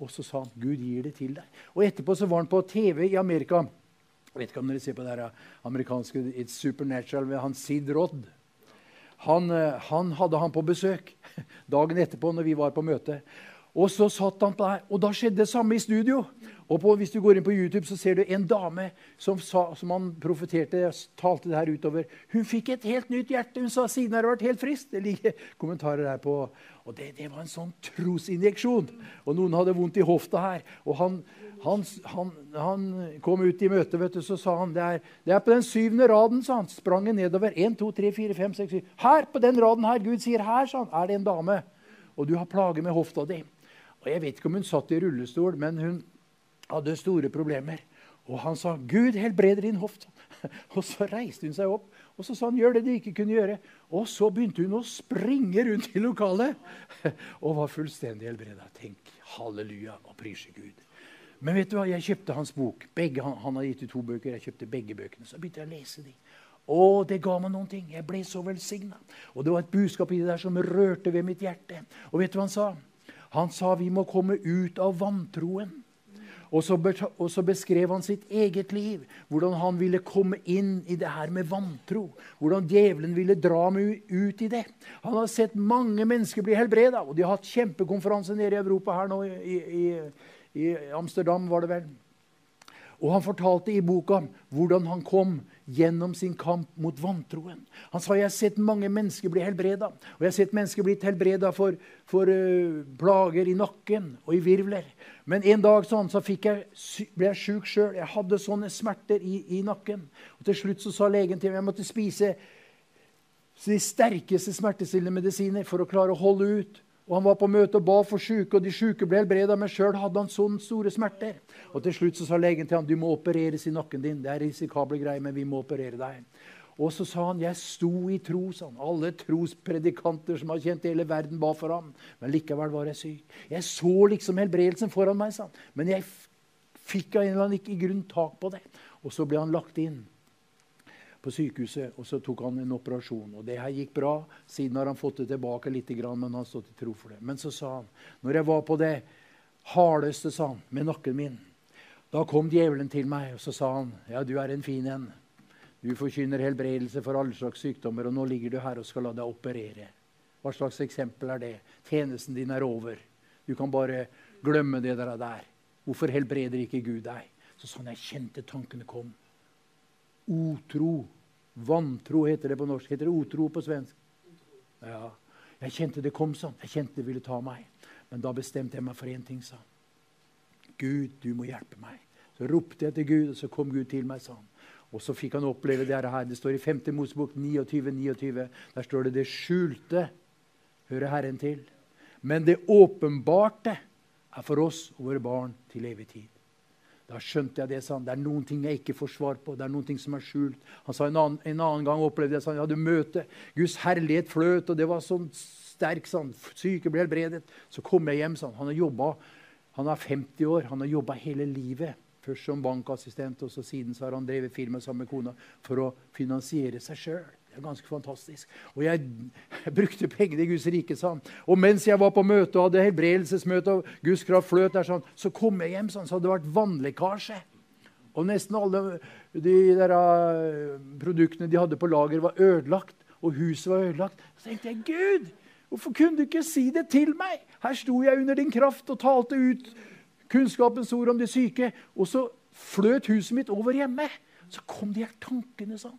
Og så sa han, Gud gir det til deg. Og etterpå så var han på TV i Amerika. Jeg vet ikke om dere ser på det her amerikanske It's Supernatural ved han Sid Rodd. Han, eh, han hadde han på besøk dagen etterpå når vi var på møte. Og så satt han på der, og da skjedde det samme i studio. Og på, Hvis du går inn på YouTube, så ser du en dame som, sa, som han profeterte, talte det her utover. Hun fikk et helt nytt hjerte. Hun sa siden har det vært helt friskt. Det ligger kommentarer her på. Og det, det, var en sånn trosinjeksjon. Og noen hadde vondt i hofta her. Og han, han, han, han kom ut i møtet, vet du, så sa han det er, det er på den syvende raden. sa han, Sprang nedover. 1, 2, 3, 4, 5, 6, 7. Her, på den raden her. Gud sier her, sa han, er det en dame. Og du har plager med hofta di. Og Jeg vet ikke om hun satt i rullestol, men hun hadde store problemer. Og han sa, 'Gud helbreder din hofte'. Og så reiste hun seg opp og så sa han, 'Gjør det du ikke kunne gjøre'. Og så begynte hun å springe rundt i lokalet og var fullstendig helbreda. Tenk, halleluja og prise Gud. Men vet du hva, jeg kjøpte hans bok. Begge, han, han har gitt ut to bøker. Jeg kjøpte begge bøkene. Så begynte jeg å lese de. Og det ga meg noen ting. Jeg ble så velsigna. Og det var et budskap i det der som rørte ved mitt hjerte. Og vet du hva han sa? Han sa vi må komme ut av vantroen. Og så, og så beskrev han sitt eget liv. Hvordan han ville komme inn i det her med vantro. Hvordan djevelen ville dra meg ut i det. Han har sett mange mennesker bli helbreda. Og de har hatt kjempekonferanse nede i Europa her nå, i, i, i Amsterdam, var det vel. Og han fortalte i boka hvordan han kom gjennom sin kamp mot vantroen. Han sa jeg har sett mange mennesker bli helbreda. Og jeg har sett mennesker blitt helbreda for, for uh, plager i nakken og i virvler. Men en dag sånn, så jeg, ble jeg sjuk sjøl. Jeg hadde sånne smerter i, i nakken. Og Til slutt så sa legen til meg jeg måtte spise de sterkeste smertestillende medisiner for å klare å holde ut. Og Han var på møte og ba for syke, og de syke ble helbreda. Men sjøl hadde han sånne store smerter. Og Til slutt så sa legen til han, du må opereres i nakken din. Det er risikable greier, men vi må operere deg. Og så sa han jeg sto i tro. sa han. Alle trospredikanter som har kjent hele verden, ba for ham. Men likevel var jeg syk. Jeg så liksom helbredelsen foran meg, sa han. Men jeg fikk av en eller annen ikke i grunn tak på det. Og så ble han lagt inn på sykehuset, og så tok han en operasjon. Og det her gikk bra. Siden har han fått det tilbake litt, men han har stått i tro for det. Men så sa han, når jeg var på det hardeste, sa han, med nakken min, da kom djevelen til meg, og så sa han, ja, du er en fin en. Du forkynner helbredelse for alle slags sykdommer, og nå ligger du her og skal la deg operere. Hva slags eksempel er det? Tjenesten din er over. Du kan bare glemme det der. Hvorfor helbreder ikke Gud deg? Så han, jeg kjente tankene kom. Otro. Vantro heter det på norsk. Heter det otro på svensk? Ja. Jeg kjente det kom sånn. Jeg kjente det ville ta meg. Men da bestemte jeg meg for én ting, sa han. Gud, du må hjelpe meg. Så ropte jeg til Gud, og så kom Gud til meg, sa han. Og så fikk han oppleve det her. Det står i 5. Mosebok 29, 29. Der står det 'det skjulte hører Herren til'. Men det åpenbarte er for oss og våre barn til evig tid. Da skjønte jeg det, sa han. Det er noen ting jeg ikke får svar på. Det er noen ting som er skjult. Han sa En annen, en annen gang opplevde jeg sa han, jeg hadde møte. Guds herlighet fløt, og det var sånn sterk. Sånn. Syke ble helbredet. Så kom jeg hjem. Sånn. Han har jobba Han er 50 år. Han har jobba hele livet. Først som bankassistent, og så siden så har han drevet firma sammen med kona for å finansiere seg sjøl. Det er ganske fantastisk. Og jeg, jeg brukte pengene i Guds rike, sa han. Og mens jeg var på møte og hadde helbredelsesmøte, og Guds kraft fløt der, sånn, så kom jeg hjem, sånn, så hadde det vært vannlekkasje. Og nesten alle de der, uh, produktene de hadde på lager, var ødelagt. Og huset var ødelagt. Så tenkte jeg, Gud, hvorfor kunne du ikke si det til meg? Her sto jeg under din kraft og talte ut kunnskapens ord om de syke. Og så fløt huset mitt over hjemme. Så kom de her tankene sånn.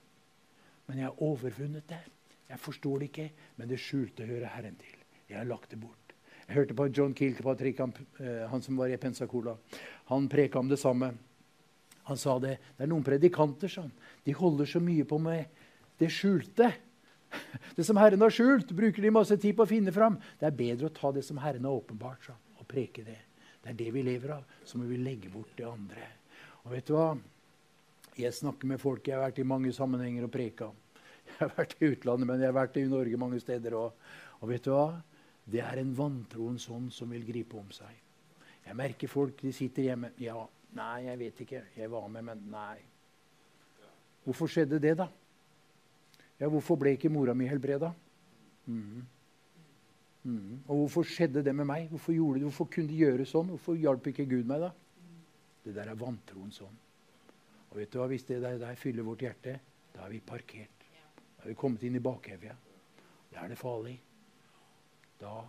Men jeg har overvunnet det. Jeg forstår det ikke, men det skjulte hører Herren til. Jeg har lagt det bort. Jeg hørte på John Kilkepatrick, han, eh, han som var i Pensacola. Han preka om det samme. Han sa det. Det er noen predikanter sånn. De holder så mye på med det skjulte. Det som Herren har skjult, bruker de masse tid på å finne fram. Det er bedre å ta det som Herren har åpenbart, sånn, og preke det. Det er det vi lever av. Så må vi legge bort det andre. Og vet du hva? Jeg snakker med folk. Jeg har vært i mange sammenhenger og preka. Jeg har vært i utlandet, men jeg har vært i Norge mange steder òg. Og vet du hva? Det er en vantroens ånd som vil gripe om seg. Jeg merker folk de sitter hjemme. Ja, nei, jeg vet ikke. Jeg var med, men nei. Hvorfor skjedde det, da? Ja, Hvorfor ble ikke mora mi helbreda? Mm. Mm. Og hvorfor skjedde det med meg? Hvorfor, det? hvorfor kunne de gjøre sånn? Hvorfor hjalp ikke Gud meg, da? Det der er vantroens ånd. Og vet du hva? Hvis det der, der fyller vårt hjerte, da er vi parkert. Da er vi kommet inn i bakevja. Da er det farlig. Da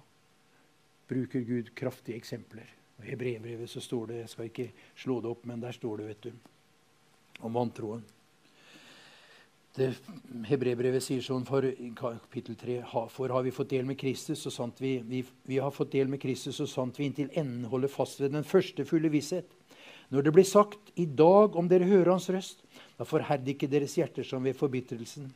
bruker Gud kraftige eksempler. Og I brevbrevet så står det Jeg skal ikke slå det opp, men der står det, vet du, om vantroen. Det Hebrebrevet sier sånn for kapittel 3 For har vi fått del med Kristus, så sant vi, vi, vi har fått del med Kristus, så sant vi inntil enden holder fast ved den første fulle visshet. Når det blir sagt i dag om dere hører hans røst, da forherd ikke deres hjerter som ved forbitrelsen.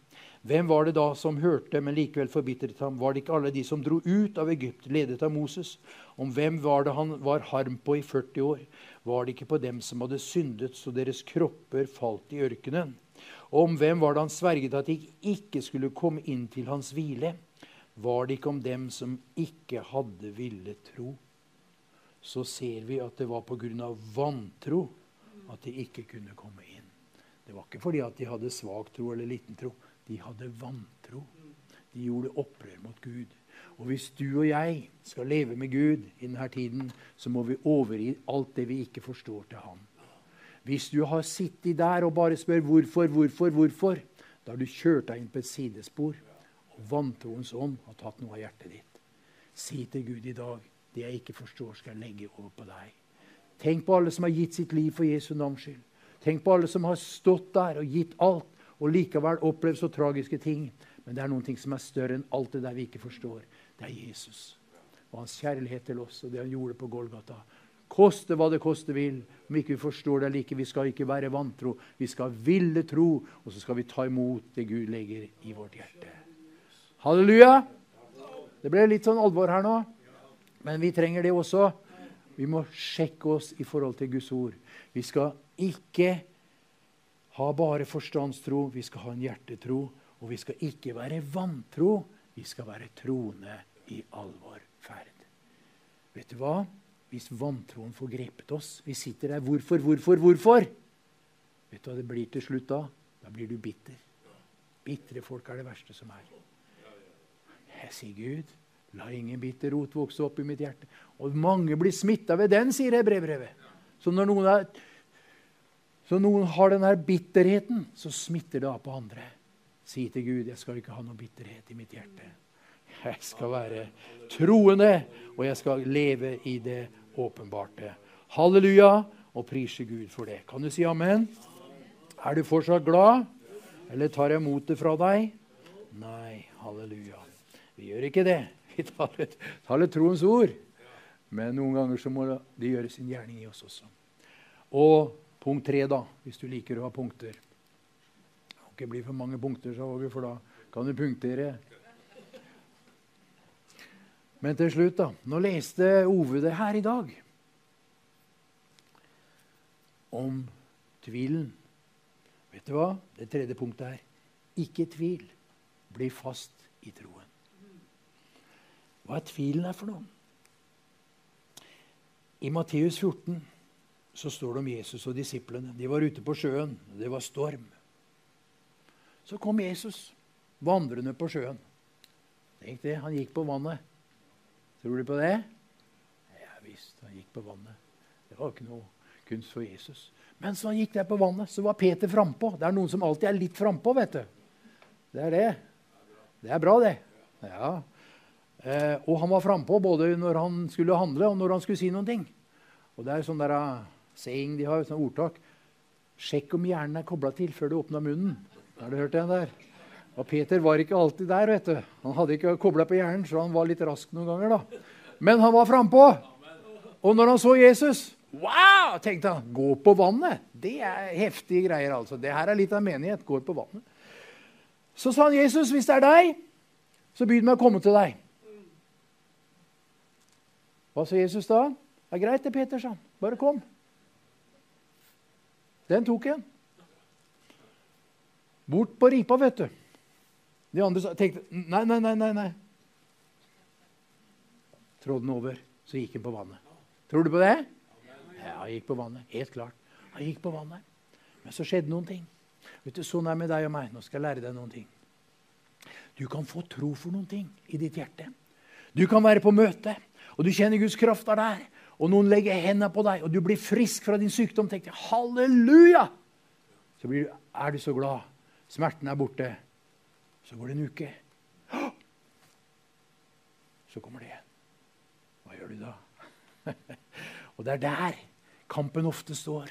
Hvem var det da som hørte, men likevel forbitret ham? Var det ikke alle de som dro ut av Egypt, ledet av Moses? Om hvem var det han var harm på i 40 år? Var det ikke på dem som hadde syndet, så deres kropper falt i ørkenen? Og om hvem var det han sverget at de ikke skulle komme inn til hans hvile? Var det ikke om dem som ikke hadde villet tro? Så ser vi at det var pga. vantro at de ikke kunne komme inn. Det var ikke fordi at de hadde svak tro eller liten tro. De hadde vantro. De gjorde opprør mot Gud. Og hvis du og jeg skal leve med Gud i denne tiden, så må vi overgi alt det vi ikke forstår, til ham. Hvis du har sittet der og bare spør hvorfor, hvorfor, hvorfor, da har du kjørt deg inn på et sidespor. Og vantroens ånd har tatt noe av hjertet ditt. Si til Gud i dag det jeg ikke forstår, skal jeg legge over på deg. Tenk på alle som har gitt sitt liv for Jesu navns skyld. Tenk på alle som har stått der og gitt alt, og likevel opplevd så tragiske ting. Men det er noen ting som er større enn alt det der vi ikke forstår. Det er Jesus og hans kjærlighet til oss og det han gjorde på Golgata. Koste hva det koste vil. Om ikke vi forstår det like, vi skal ikke være vantro. Vi skal ville tro, og så skal vi ta imot det Gud legger i vårt hjerte. Halleluja! Det ble litt sånn alvor her nå, men vi trenger det også. Vi må sjekke oss i forhold til Guds ord. Vi skal ikke ha bare forstandstro, vi skal ha en hjertetro. Og vi skal ikke være vantro, vi skal være troende i all vår ferd. Vet du hva? Hvis vantroen får grepet oss Vi sitter der Hvorfor, hvorfor, hvorfor? Vet du hva det blir til slutt da? Da blir du bitter. Bitre folk er det verste som er. Jeg sier Gud, la ingen bitter rot vokse opp i mitt hjerte. Og mange blir smitta ved den, sier brevbrevet. Så når noen, er, så noen har denne bitterheten, så smitter det av på andre. Si til Gud, jeg skal ikke ha noe bitterhet i mitt hjerte. Jeg skal være troende, og jeg skal leve i det åpenbarte. Halleluja, og prise Gud for det. Kan du si amen? Er du fortsatt glad, eller tar jeg motet fra deg? Nei, halleluja. Vi gjør ikke det. Vi taler, taler troens ord. Men noen ganger så må det gjøre sin gjerning i oss også. Og punkt tre, da, hvis du liker å ha punkter. Det må ikke bli for mange punkter, sa Åge, for da kan du punktere. Men til slutt, da. Nå leste Ove det her i dag. Om tvilen. Vet du hva? Det tredje punktet er ikke tvil. Bli fast i troen. Hva er tvilen her for noe? I Matteus 14 så står det om Jesus og disiplene. De var ute på sjøen. Det var storm. Så kom Jesus vandrende på sjøen. Tenk det, Han gikk på vannet. Tror du på det? Ja visst, han gikk på vannet. Det var ikke noe kunst for Jesus. Mens han gikk der på vannet, så var Peter frampå. Det er noen som alltid er litt frampå, vet du. Det er det. Det er bra, det. Ja. Eh, og han var frampå både når han skulle handle, og når han skulle si noen ting. Og det er sånn der uh, saying de har, sånn ordtak. Sjekk om hjernen er kobla til før du åpna munnen. Har du hørt den der? Og Peter var ikke alltid der. vet du. Han hadde ikke kobla på hjernen, så han var litt rask noen ganger. da. Men han var frampå. Og når han så Jesus Wow! tenkte han. Gå på vannet. Det er heftige greier. altså. Det her er litt av menighet. Går på vannet. Så sa han, 'Jesus, hvis det er deg, så begynn med å komme til deg.' Hva sa Jesus da? 'Det er greit, det, Peter', sa han. 'Bare kom.' Den tok en. Bort på ripa, vet du. De andre tenkte nei, nei, nei. nei, nei. Trådde den over, så gikk han på vannet. Tror du på det? Ja, han gikk på vannet. Helt klart. Han gikk på vannet. Men så skjedde noen ting. Vet du, Sånn er det med deg og meg. Nå skal jeg lære deg noen ting. Du kan få tro for noen ting i ditt hjerte. Du kan være på møte, og du kjenner Guds kraft er der. Og noen legger hendene på deg, og du blir frisk fra din sykdom. tenker du, halleluja! Så du, er du så glad. Smerten er borte. Så går det en uke. Så kommer det igjen. Hva gjør du da? og det er der kampen ofte står.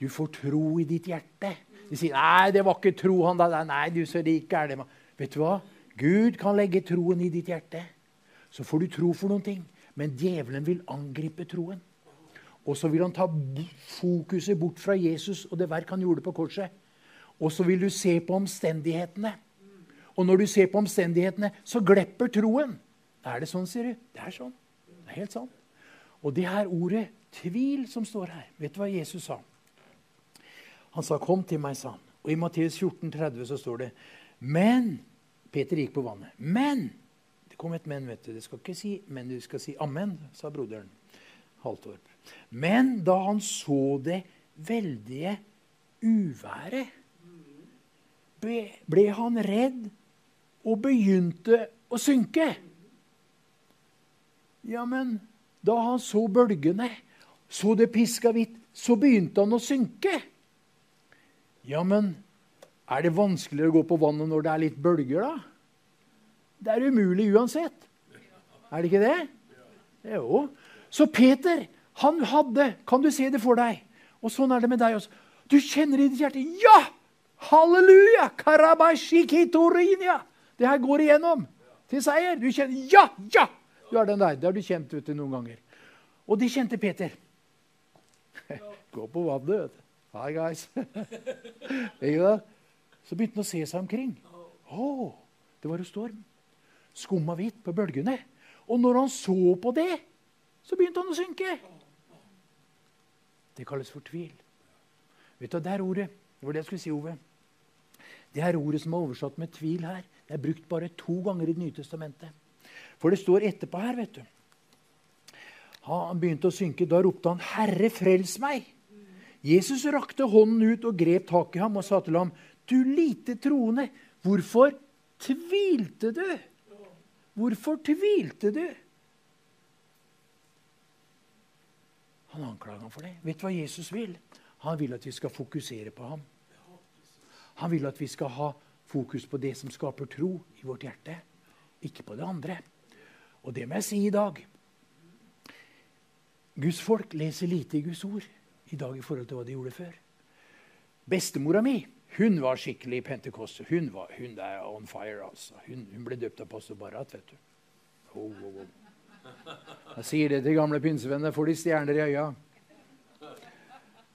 Du får tro i ditt hjerte. De sier 'Nei, det var ikke tro, han da.' 'Nei, du, så rik er det.' Vet du hva? Gud kan legge troen i ditt hjerte. Så får du tro for noen ting. Men djevelen vil angripe troen. Og så vil han ta fokuset bort fra Jesus og det verk han gjorde på korset. Og så vil du se på omstendighetene. Og når du ser på omstendighetene, så glepper troen. Er det sånn, sier du? Det er sånn. Det er helt sant. Og det her ordet tvil som står her, vet du hva Jesus sa? Han sa 'kom til meg', sa han. Og i Matteus 14, 30 så står det 'men' Peter gikk på vannet. 'Men' Det kom et 'men', vet du. Det skal ikke si 'men', du skal si 'amen', sa broderen Haltorp. Men da han så det veldige uværet, ble han redd og begynte å synke. Ja, men da han så bølgene, så det piska hvitt, så begynte han å synke. Ja, men er det vanskeligere å gå på vannet når det er litt bølger, da? Det er umulig uansett. Er det ikke det? Jo. Så Peter, han hadde Kan du se det for deg? Og sånn er det med deg også. Du kjenner i ditt hjerte Ja! Halleluja! Karabashikitorinja! Det her går igjennom til seier. Du kjenner Ja! Ja! Du er den der. Det har du kjent ut du, noen ganger. Og det kjente Peter. Gå på vannet, vet du. Hi, guys. Så begynte han å se seg omkring. Å, det var jo storm. Skumma hvitt på bølgene. Og når han så på det, så begynte han å synke. Det kalles for tvil. Vet du, Det er ordet Det var det jeg skulle si, Ove. Det her ordet som er oversatt med tvil her, det er brukt bare to ganger i Det nye testamentet. For det står etterpå her, vet du. Han begynte å synke. Da ropte han, 'Herre, frels meg!' Jesus rakte hånden ut og grep tak i ham og sa til ham, 'Du lite troende, hvorfor tvilte du?' Hvorfor tvilte du? Han anklager ham for det. Vet du hva Jesus vil? Han vil at vi skal fokusere på ham. Han vil at vi skal ha fokus på det som skaper tro i vårt hjerte, ikke på det andre. Og det må jeg si i dag. Guds folk leser lite i Guds ord i dag i forhold til hva de gjorde før. Bestemora mi hun var skikkelig pentekost. Hun, var, hun er on fire. altså. Hun, hun ble døpt av pastor Barat. vet du. Oh, oh, oh. Jeg sier det til gamle pinsevenner. Får de stjerner i øya.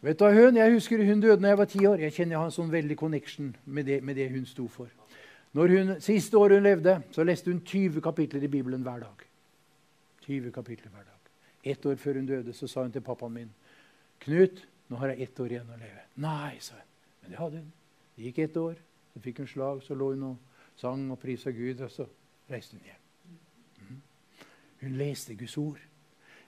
Vet du hun, Jeg husker hun døde da jeg var ti år. Jeg kjenner jeg har en sånn veldig connection med det, med det hun sto for. Når hun, Siste året hun levde, så leste hun 20 kapitler i Bibelen hver dag. 20 kapitler hver dag. Ett år før hun døde, så sa hun til pappaen min Knut, nå har jeg ett år igjen å leve. Nei, sa hun. Men det hadde hun. Det gikk ett år, så fikk hun slag, så lå hun og sang og prisa Gud, og så reiste hun hjem. Mhm. Hun leste Guds ord.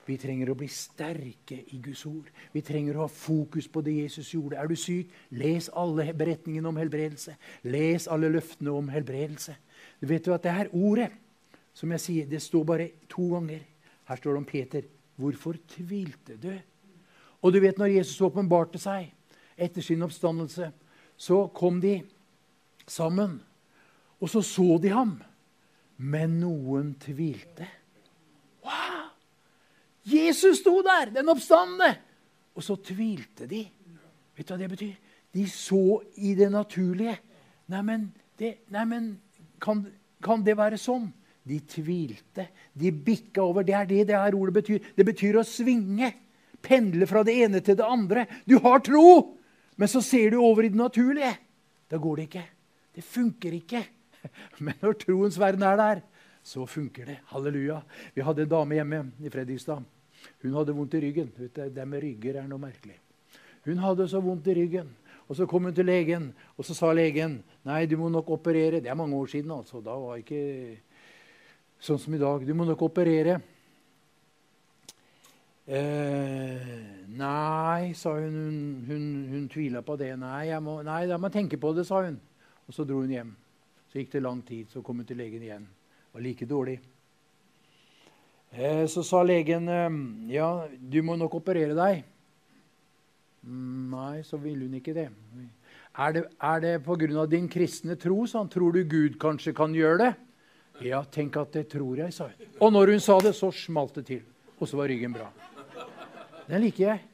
Vi trenger å bli sterke i Guds ord. Vi trenger å ha fokus på det Jesus gjorde. Er du syk, les alle beretningene om helbredelse. Les alle løftene om helbredelse. Du vet jo at det her ordet, som jeg sier, det står bare to ganger. Her står det om Peter. Hvorfor tvilte du? Og du vet når Jesus åpenbarte seg etter sin oppstandelse, så kom de sammen. Og så så de ham. Men noen tvilte. Wow! Jesus sto der, den oppstandende! Og så tvilte de. Vet du hva det betyr? De så i det naturlige. Neimen, nei, kan, kan det være sånn? De tvilte. De bikka over. Det er det det her ordet betyr. Det betyr å svinge. Pendle fra det ene til det andre. Du har tro! Men så ser du over i det naturlige. Da går det ikke. Det funker ikke. Men når troens verden er der, så funker det. Halleluja. Vi hadde en dame hjemme i Fredrikstad. Hun hadde vondt i ryggen. Det med rygger er noe merkelig. Hun hadde så vondt i ryggen. Og Så kom hun til legen, og så sa legen nei, du må nok operere. Det er mange år siden. altså. Da var ikke sånn som i dag. Du må nok operere. Eh, nei, sa hun. Hun, hun, hun tvila på det. Nei, jeg må, nei, jeg må tenke på det, sa hun. Og så dro hun hjem. Så gikk det lang tid, så kom hun til legen igjen. Var like dårlig. Eh, så sa legen eh, ja, du må nok operere deg. Nei, så ville hun ikke det. Er det, er det pga. din kristne tro? Sånn? Tror du Gud kanskje kan gjøre det? Ja, tenk at det tror jeg, sa hun. Og når hun sa det, så smalt det til. Og så var ryggen bra. Den liker jeg.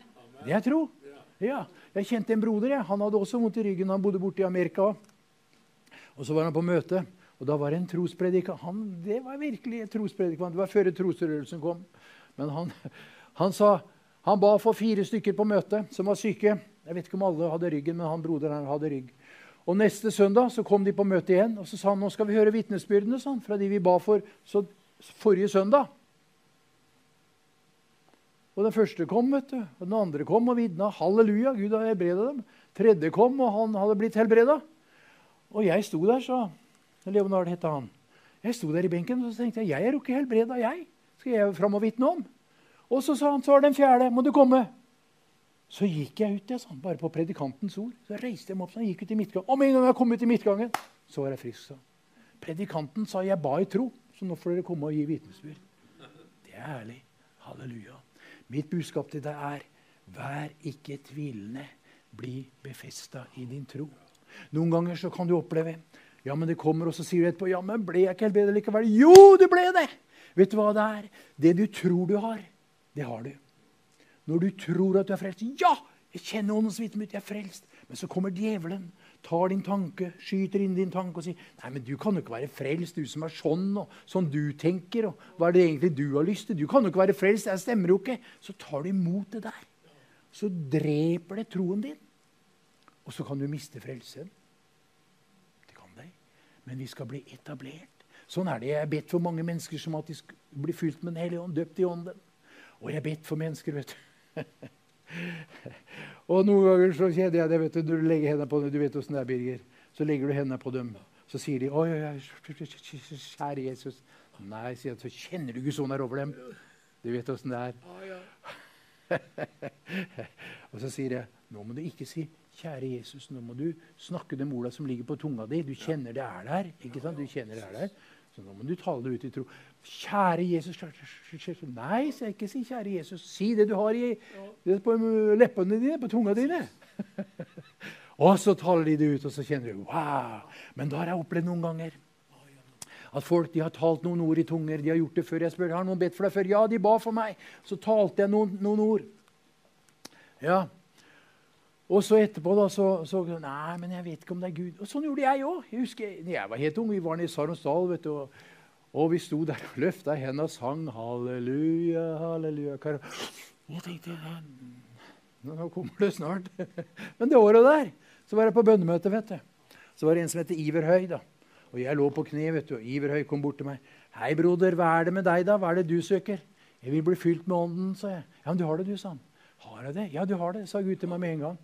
Det er tro. Ja, Jeg kjente en broder. Jeg. Han hadde også vondt i ryggen. Han bodde borte i Amerika. Og Så var han på møte, og da var det en trospredikant. Det var virkelig en trospredikant. Det var før trosrørelsen kom. Men han, han, sa, han ba for fire stykker på møtet som var syke. Jeg vet ikke om alle hadde ryggen, men han broderen hadde rygg. Og Neste søndag så kom de på møte igjen og så sa han, nå skal vi høre vitnesbyrdene sånn, fra de vi ba for så, forrige søndag. Og Den første kom, vet du. og den andre kom og vitna. Halleluja, Gud har helbreda dem. Tredje kom, og han hadde blitt helbreda. Og jeg sto der, sa Leonard het han. Jeg sto der i benken og så tenkte jeg, jeg er jo ikke helbreda, jeg. Skal jeg fram og vitne om? Og så sa han, så var den fjerde. Må du komme? Så gikk jeg ut, jeg, sa, bare på predikantens ord. Så reiste jeg meg opp, så han gikk ut i midtgangen. Om en gang jeg kom ut i midtgangen, så var jeg frisk. Så. Predikanten sa jeg ba i tro, så nå får dere komme og gi vitnesbyrd. Det er herlig. Halleluja. Mitt budskap til deg er vær ikke tvilende. Bli befesta i din tro. Noen ganger så kan du oppleve ja, men det kommer, og så sier du etterpå ja, men ble jeg ikke helbredet likevel? Jo, du ble det! Vet du hva det er? Det du tror du har, det har du. Når du tror at du er frelst Ja! Jeg kjenner åndens vitne mitt, jeg er frelst. Men så kommer djevelen, tar din tanke, skyter inn din tanke og sier Nei, men du kan jo ikke være frelst, du som er sånn, og sånn du tenker. og Hva er det egentlig du har lyst til? Du kan jo ikke være frelst, det stemmer jo ikke. Så tar du imot det der. Så dreper det troen din. Og så kan du miste frelsen. Det kan det. Men vi skal bli etablert. Sånn er det. Jeg har bedt for mange mennesker som at de skal bli fylt med Den hellige ånd, døpt i ånden. Og jeg har bedt for mennesker, vet du. og noen ganger så kjenner jeg det. vet Du du legger hendene på dem. Du vet åssen det er, Birger. Så legger du hendene på dem. Så sier de oi, oi, oi, kjære Jesus. Nei, sier jeg, så kjenner du ikke sånn her over dem. Du vet åssen det er. og så sier jeg nå må du ikke si 'Kjære Jesus'. Nå må du snakke de orda som ligger på tunga di. Du kjenner det er der. ikke sant? Du kjenner det er der. Så nå må du tale det ut i tro. 'Kjære Jesus' Nei, så jeg ikke si 'kjære Jesus'. Si det du har i, på leppene dine, på tunga dine. og så taler de det ut, og så kjenner du Wow! Men da har jeg opplevd noen ganger at folk de har talt noen ord i tunger. De har gjort det før. Jeg spør har noen bedt for deg før. Ja, de ba for meg. Så talte jeg noen, noen ord. Ja, og så etterpå da, så, så Nei, men jeg vet ikke om det er Gud. Og sånn gjorde jeg òg. Jeg husker jeg var helt ung. Vi var nede i Saronsdal. vet du, og, og, vi sto der og løfta hendene og sang 'Halleluja, halleluja'. Jeg tenkte Nå kommer det snart. men det året der så var jeg på bønnemøte. vet du. Så var det en som heter Iver Høy. da. Og jeg lå på kne, vet du, og Iver kom bort til meg. 'Hei, broder, hva er det med deg, da? Hva er det du søker?' 'Jeg vil bli fylt med Ånden', sa jeg. 'Ja, men du har det, du', sa han. 'Har jeg det?' 'Ja, du har det', sa Gud til meg med en gang.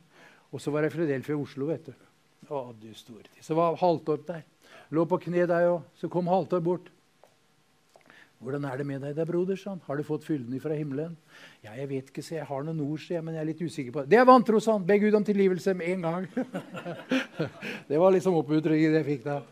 Og så var jeg i Fredelfia i Oslo. vet du. Å, du store tid. Så var Haltorp der. Lå på kne der òg. Så kom Haltorp bort. 'Hvordan er det med deg, da, broder?' sa han. 'Har du fått fylden fra himmelen?' 'Ja, jeg vet ikke, så jeg har noen ord, sier men jeg er litt usikker på det.' 'Det er vantro', sa han. 'Be Gud om tilgivelse med en gang.' det var liksom oppmuntringen jeg fikk da.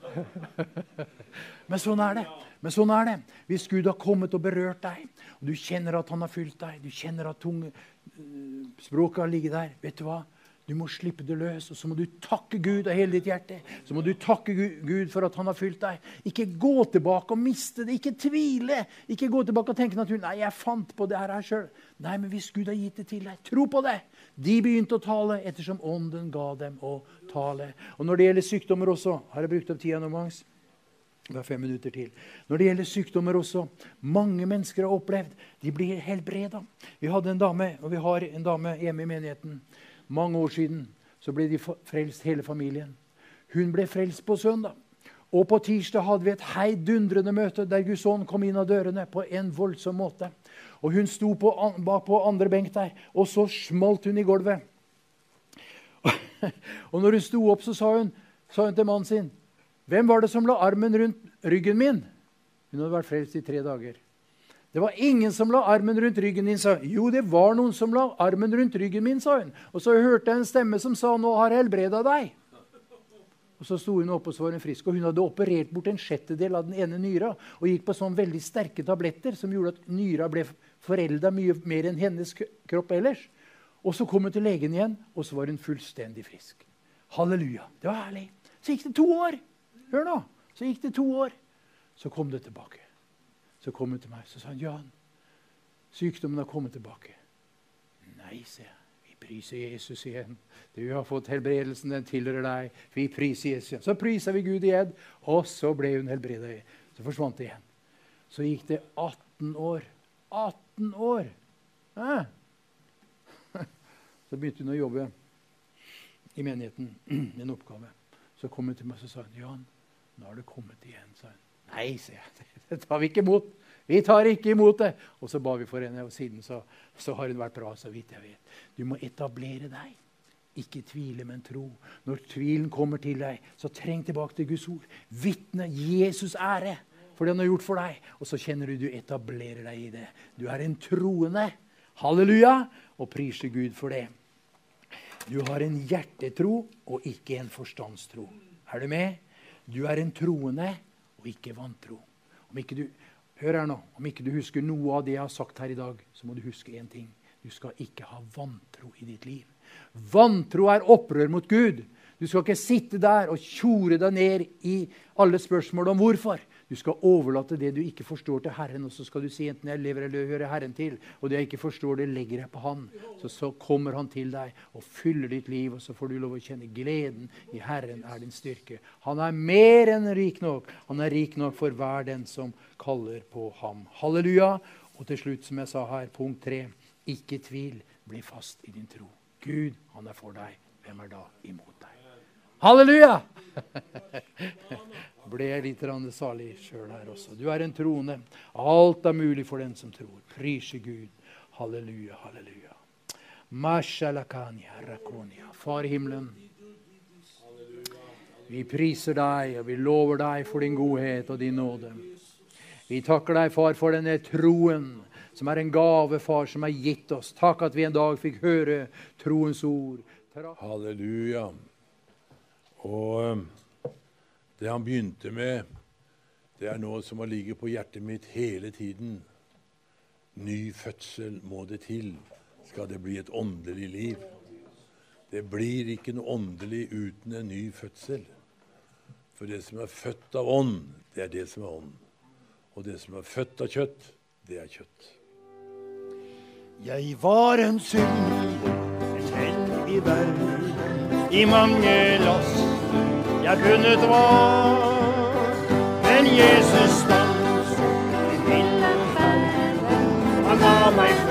men sånn er det. Men sånn er det. Hvis Gud har kommet og berørt deg, og du kjenner at han har fylt deg, du kjenner at tunge, uh, språket har ligget der, vet du hva? Du må slippe det løs, og så må du takke Gud av hele ditt hjerte. Så må du takke Gud for at han har fylt deg. Ikke gå tilbake og miste det. Ikke tvile. Ikke gå tilbake og tenke naturlig nei, jeg fant på det her sjøl. Nei, men hvis Gud har gitt det til deg, tro på det. De begynte å tale ettersom Ånden ga dem å tale. Og når det gjelder sykdommer også, har jeg brukt opp tida noen gangs? Det er fem minutter til. Når det gjelder sykdommer også, mange mennesker har opplevd de blir helbreda. Vi hadde en dame, og vi har en dame hjemme i menigheten mange år siden så ble de frelst, hele familien. Hun ble frelst på søndag. Og på tirsdag hadde vi et heidundrende møte der Guds ånd kom inn av dørene på en voldsom måte. Og Hun sto på, bak på andre benk der, og så smalt hun i gulvet. og når hun sto opp, så sa hun, sa hun til mannen sin, 'Hvem var det som la armen rundt ryggen min?' Hun hadde vært frelst i tre dager. Det var ingen som la armen rundt ryggen din, sa hun. Jo, det var noen som la armen rundt ryggen min, sa hun. Og så hørte jeg en stemme som sa, Nå har jeg helbreda deg. Og Så sto hun opp og så var hun frisk. Og hun hadde operert bort en sjettedel av den ene nyra og gikk på sånn veldig sterke tabletter som gjorde at nyra ble forelda mye mer enn hennes kropp ellers. Og så kom hun til legen igjen, og så var hun fullstendig frisk. Halleluja. Det var herlig. Så gikk det to år. Hør nå. Så gikk det to år. Så kom det tilbake. Så kom hun til meg så sa han, Jan, sykdommen har kommet tilbake. Nei, sier jeg. Vi priser Jesus igjen. Du har fått helbredelsen, den tilhører deg. Vi priser Jesus igjen. Så prisa vi Gud igjen, og så ble hun helbreda. Så forsvant det igjen. Så gikk det 18 år. 18 år! Eh? Så begynte hun å jobbe i menigheten med en oppgave. Så kom hun til meg og sa Jan, nå har det kommet igjen. sa hun. Nei, sier jeg. Det tar vi ikke imot. Vi tar ikke imot det. Og så ba vi for henne, og siden så, så har hun vært bra, så vidt jeg vet. Du må etablere deg. Ikke tvile, men tro. Når tvilen kommer til deg, så treng tilbake til Guds ord. Vitne Jesus ære for det han har gjort for deg. Og så kjenner du du etablerer deg i det. Du er en troende. Halleluja! Og priser Gud for det. Du har en hjertetro og ikke en forstandstro. Er du med? Du er en troende og ikke vantro. Om ikke du Hør her nå. Om ikke du husker noe av det jeg har sagt her i dag, så må du huske én ting. Du skal ikke ha vantro i ditt liv. Vantro er opprør mot Gud. Du skal ikke sitte der og tjore deg ned i alle spørsmål om hvorfor. Du skal overlate det du ikke forstår, til Herren. Og så skal du si enten jeg lever eller hører Herren til. Og det jeg ikke forstår, det legger jeg på Han. Så, så kommer Han til deg og fyller ditt liv, og så får du lov å kjenne gleden i Herren er din styrke. Han er mer enn rik nok. Han er rik nok for hver den som kaller på ham. Halleluja. Og til slutt, som jeg sa her, punkt tre. Ikke tvil. Bli fast i din tro. Gud, han er for deg. Hvem er da imot deg? Halleluja! ble litt salig sjøl her også. Du er en troende. Alt er mulig for den som tror. Prise Gud. Halleluja, halleluja. Far i himmelen. Vi priser deg, og vi lover deg for din godhet og din nåde. Vi takker deg, far, for denne troen, som er en gave, far, som er gitt oss. Takk at vi en dag fikk høre troens ord. Halleluja. Og det han begynte med, det er noe som har ligget på hjertet mitt hele tiden. Ny fødsel må det til skal det bli et åndelig liv. Det blir ikke noe åndelig uten en ny fødsel. For det som er født av ånd, det er det som er ånd. Og det som er født av kjøtt, det er kjøtt. Jeg var en synder, hell i verden, i mange lass jeg kunne dra. Men Jesus stans i ville ferd. Han ga meg frelse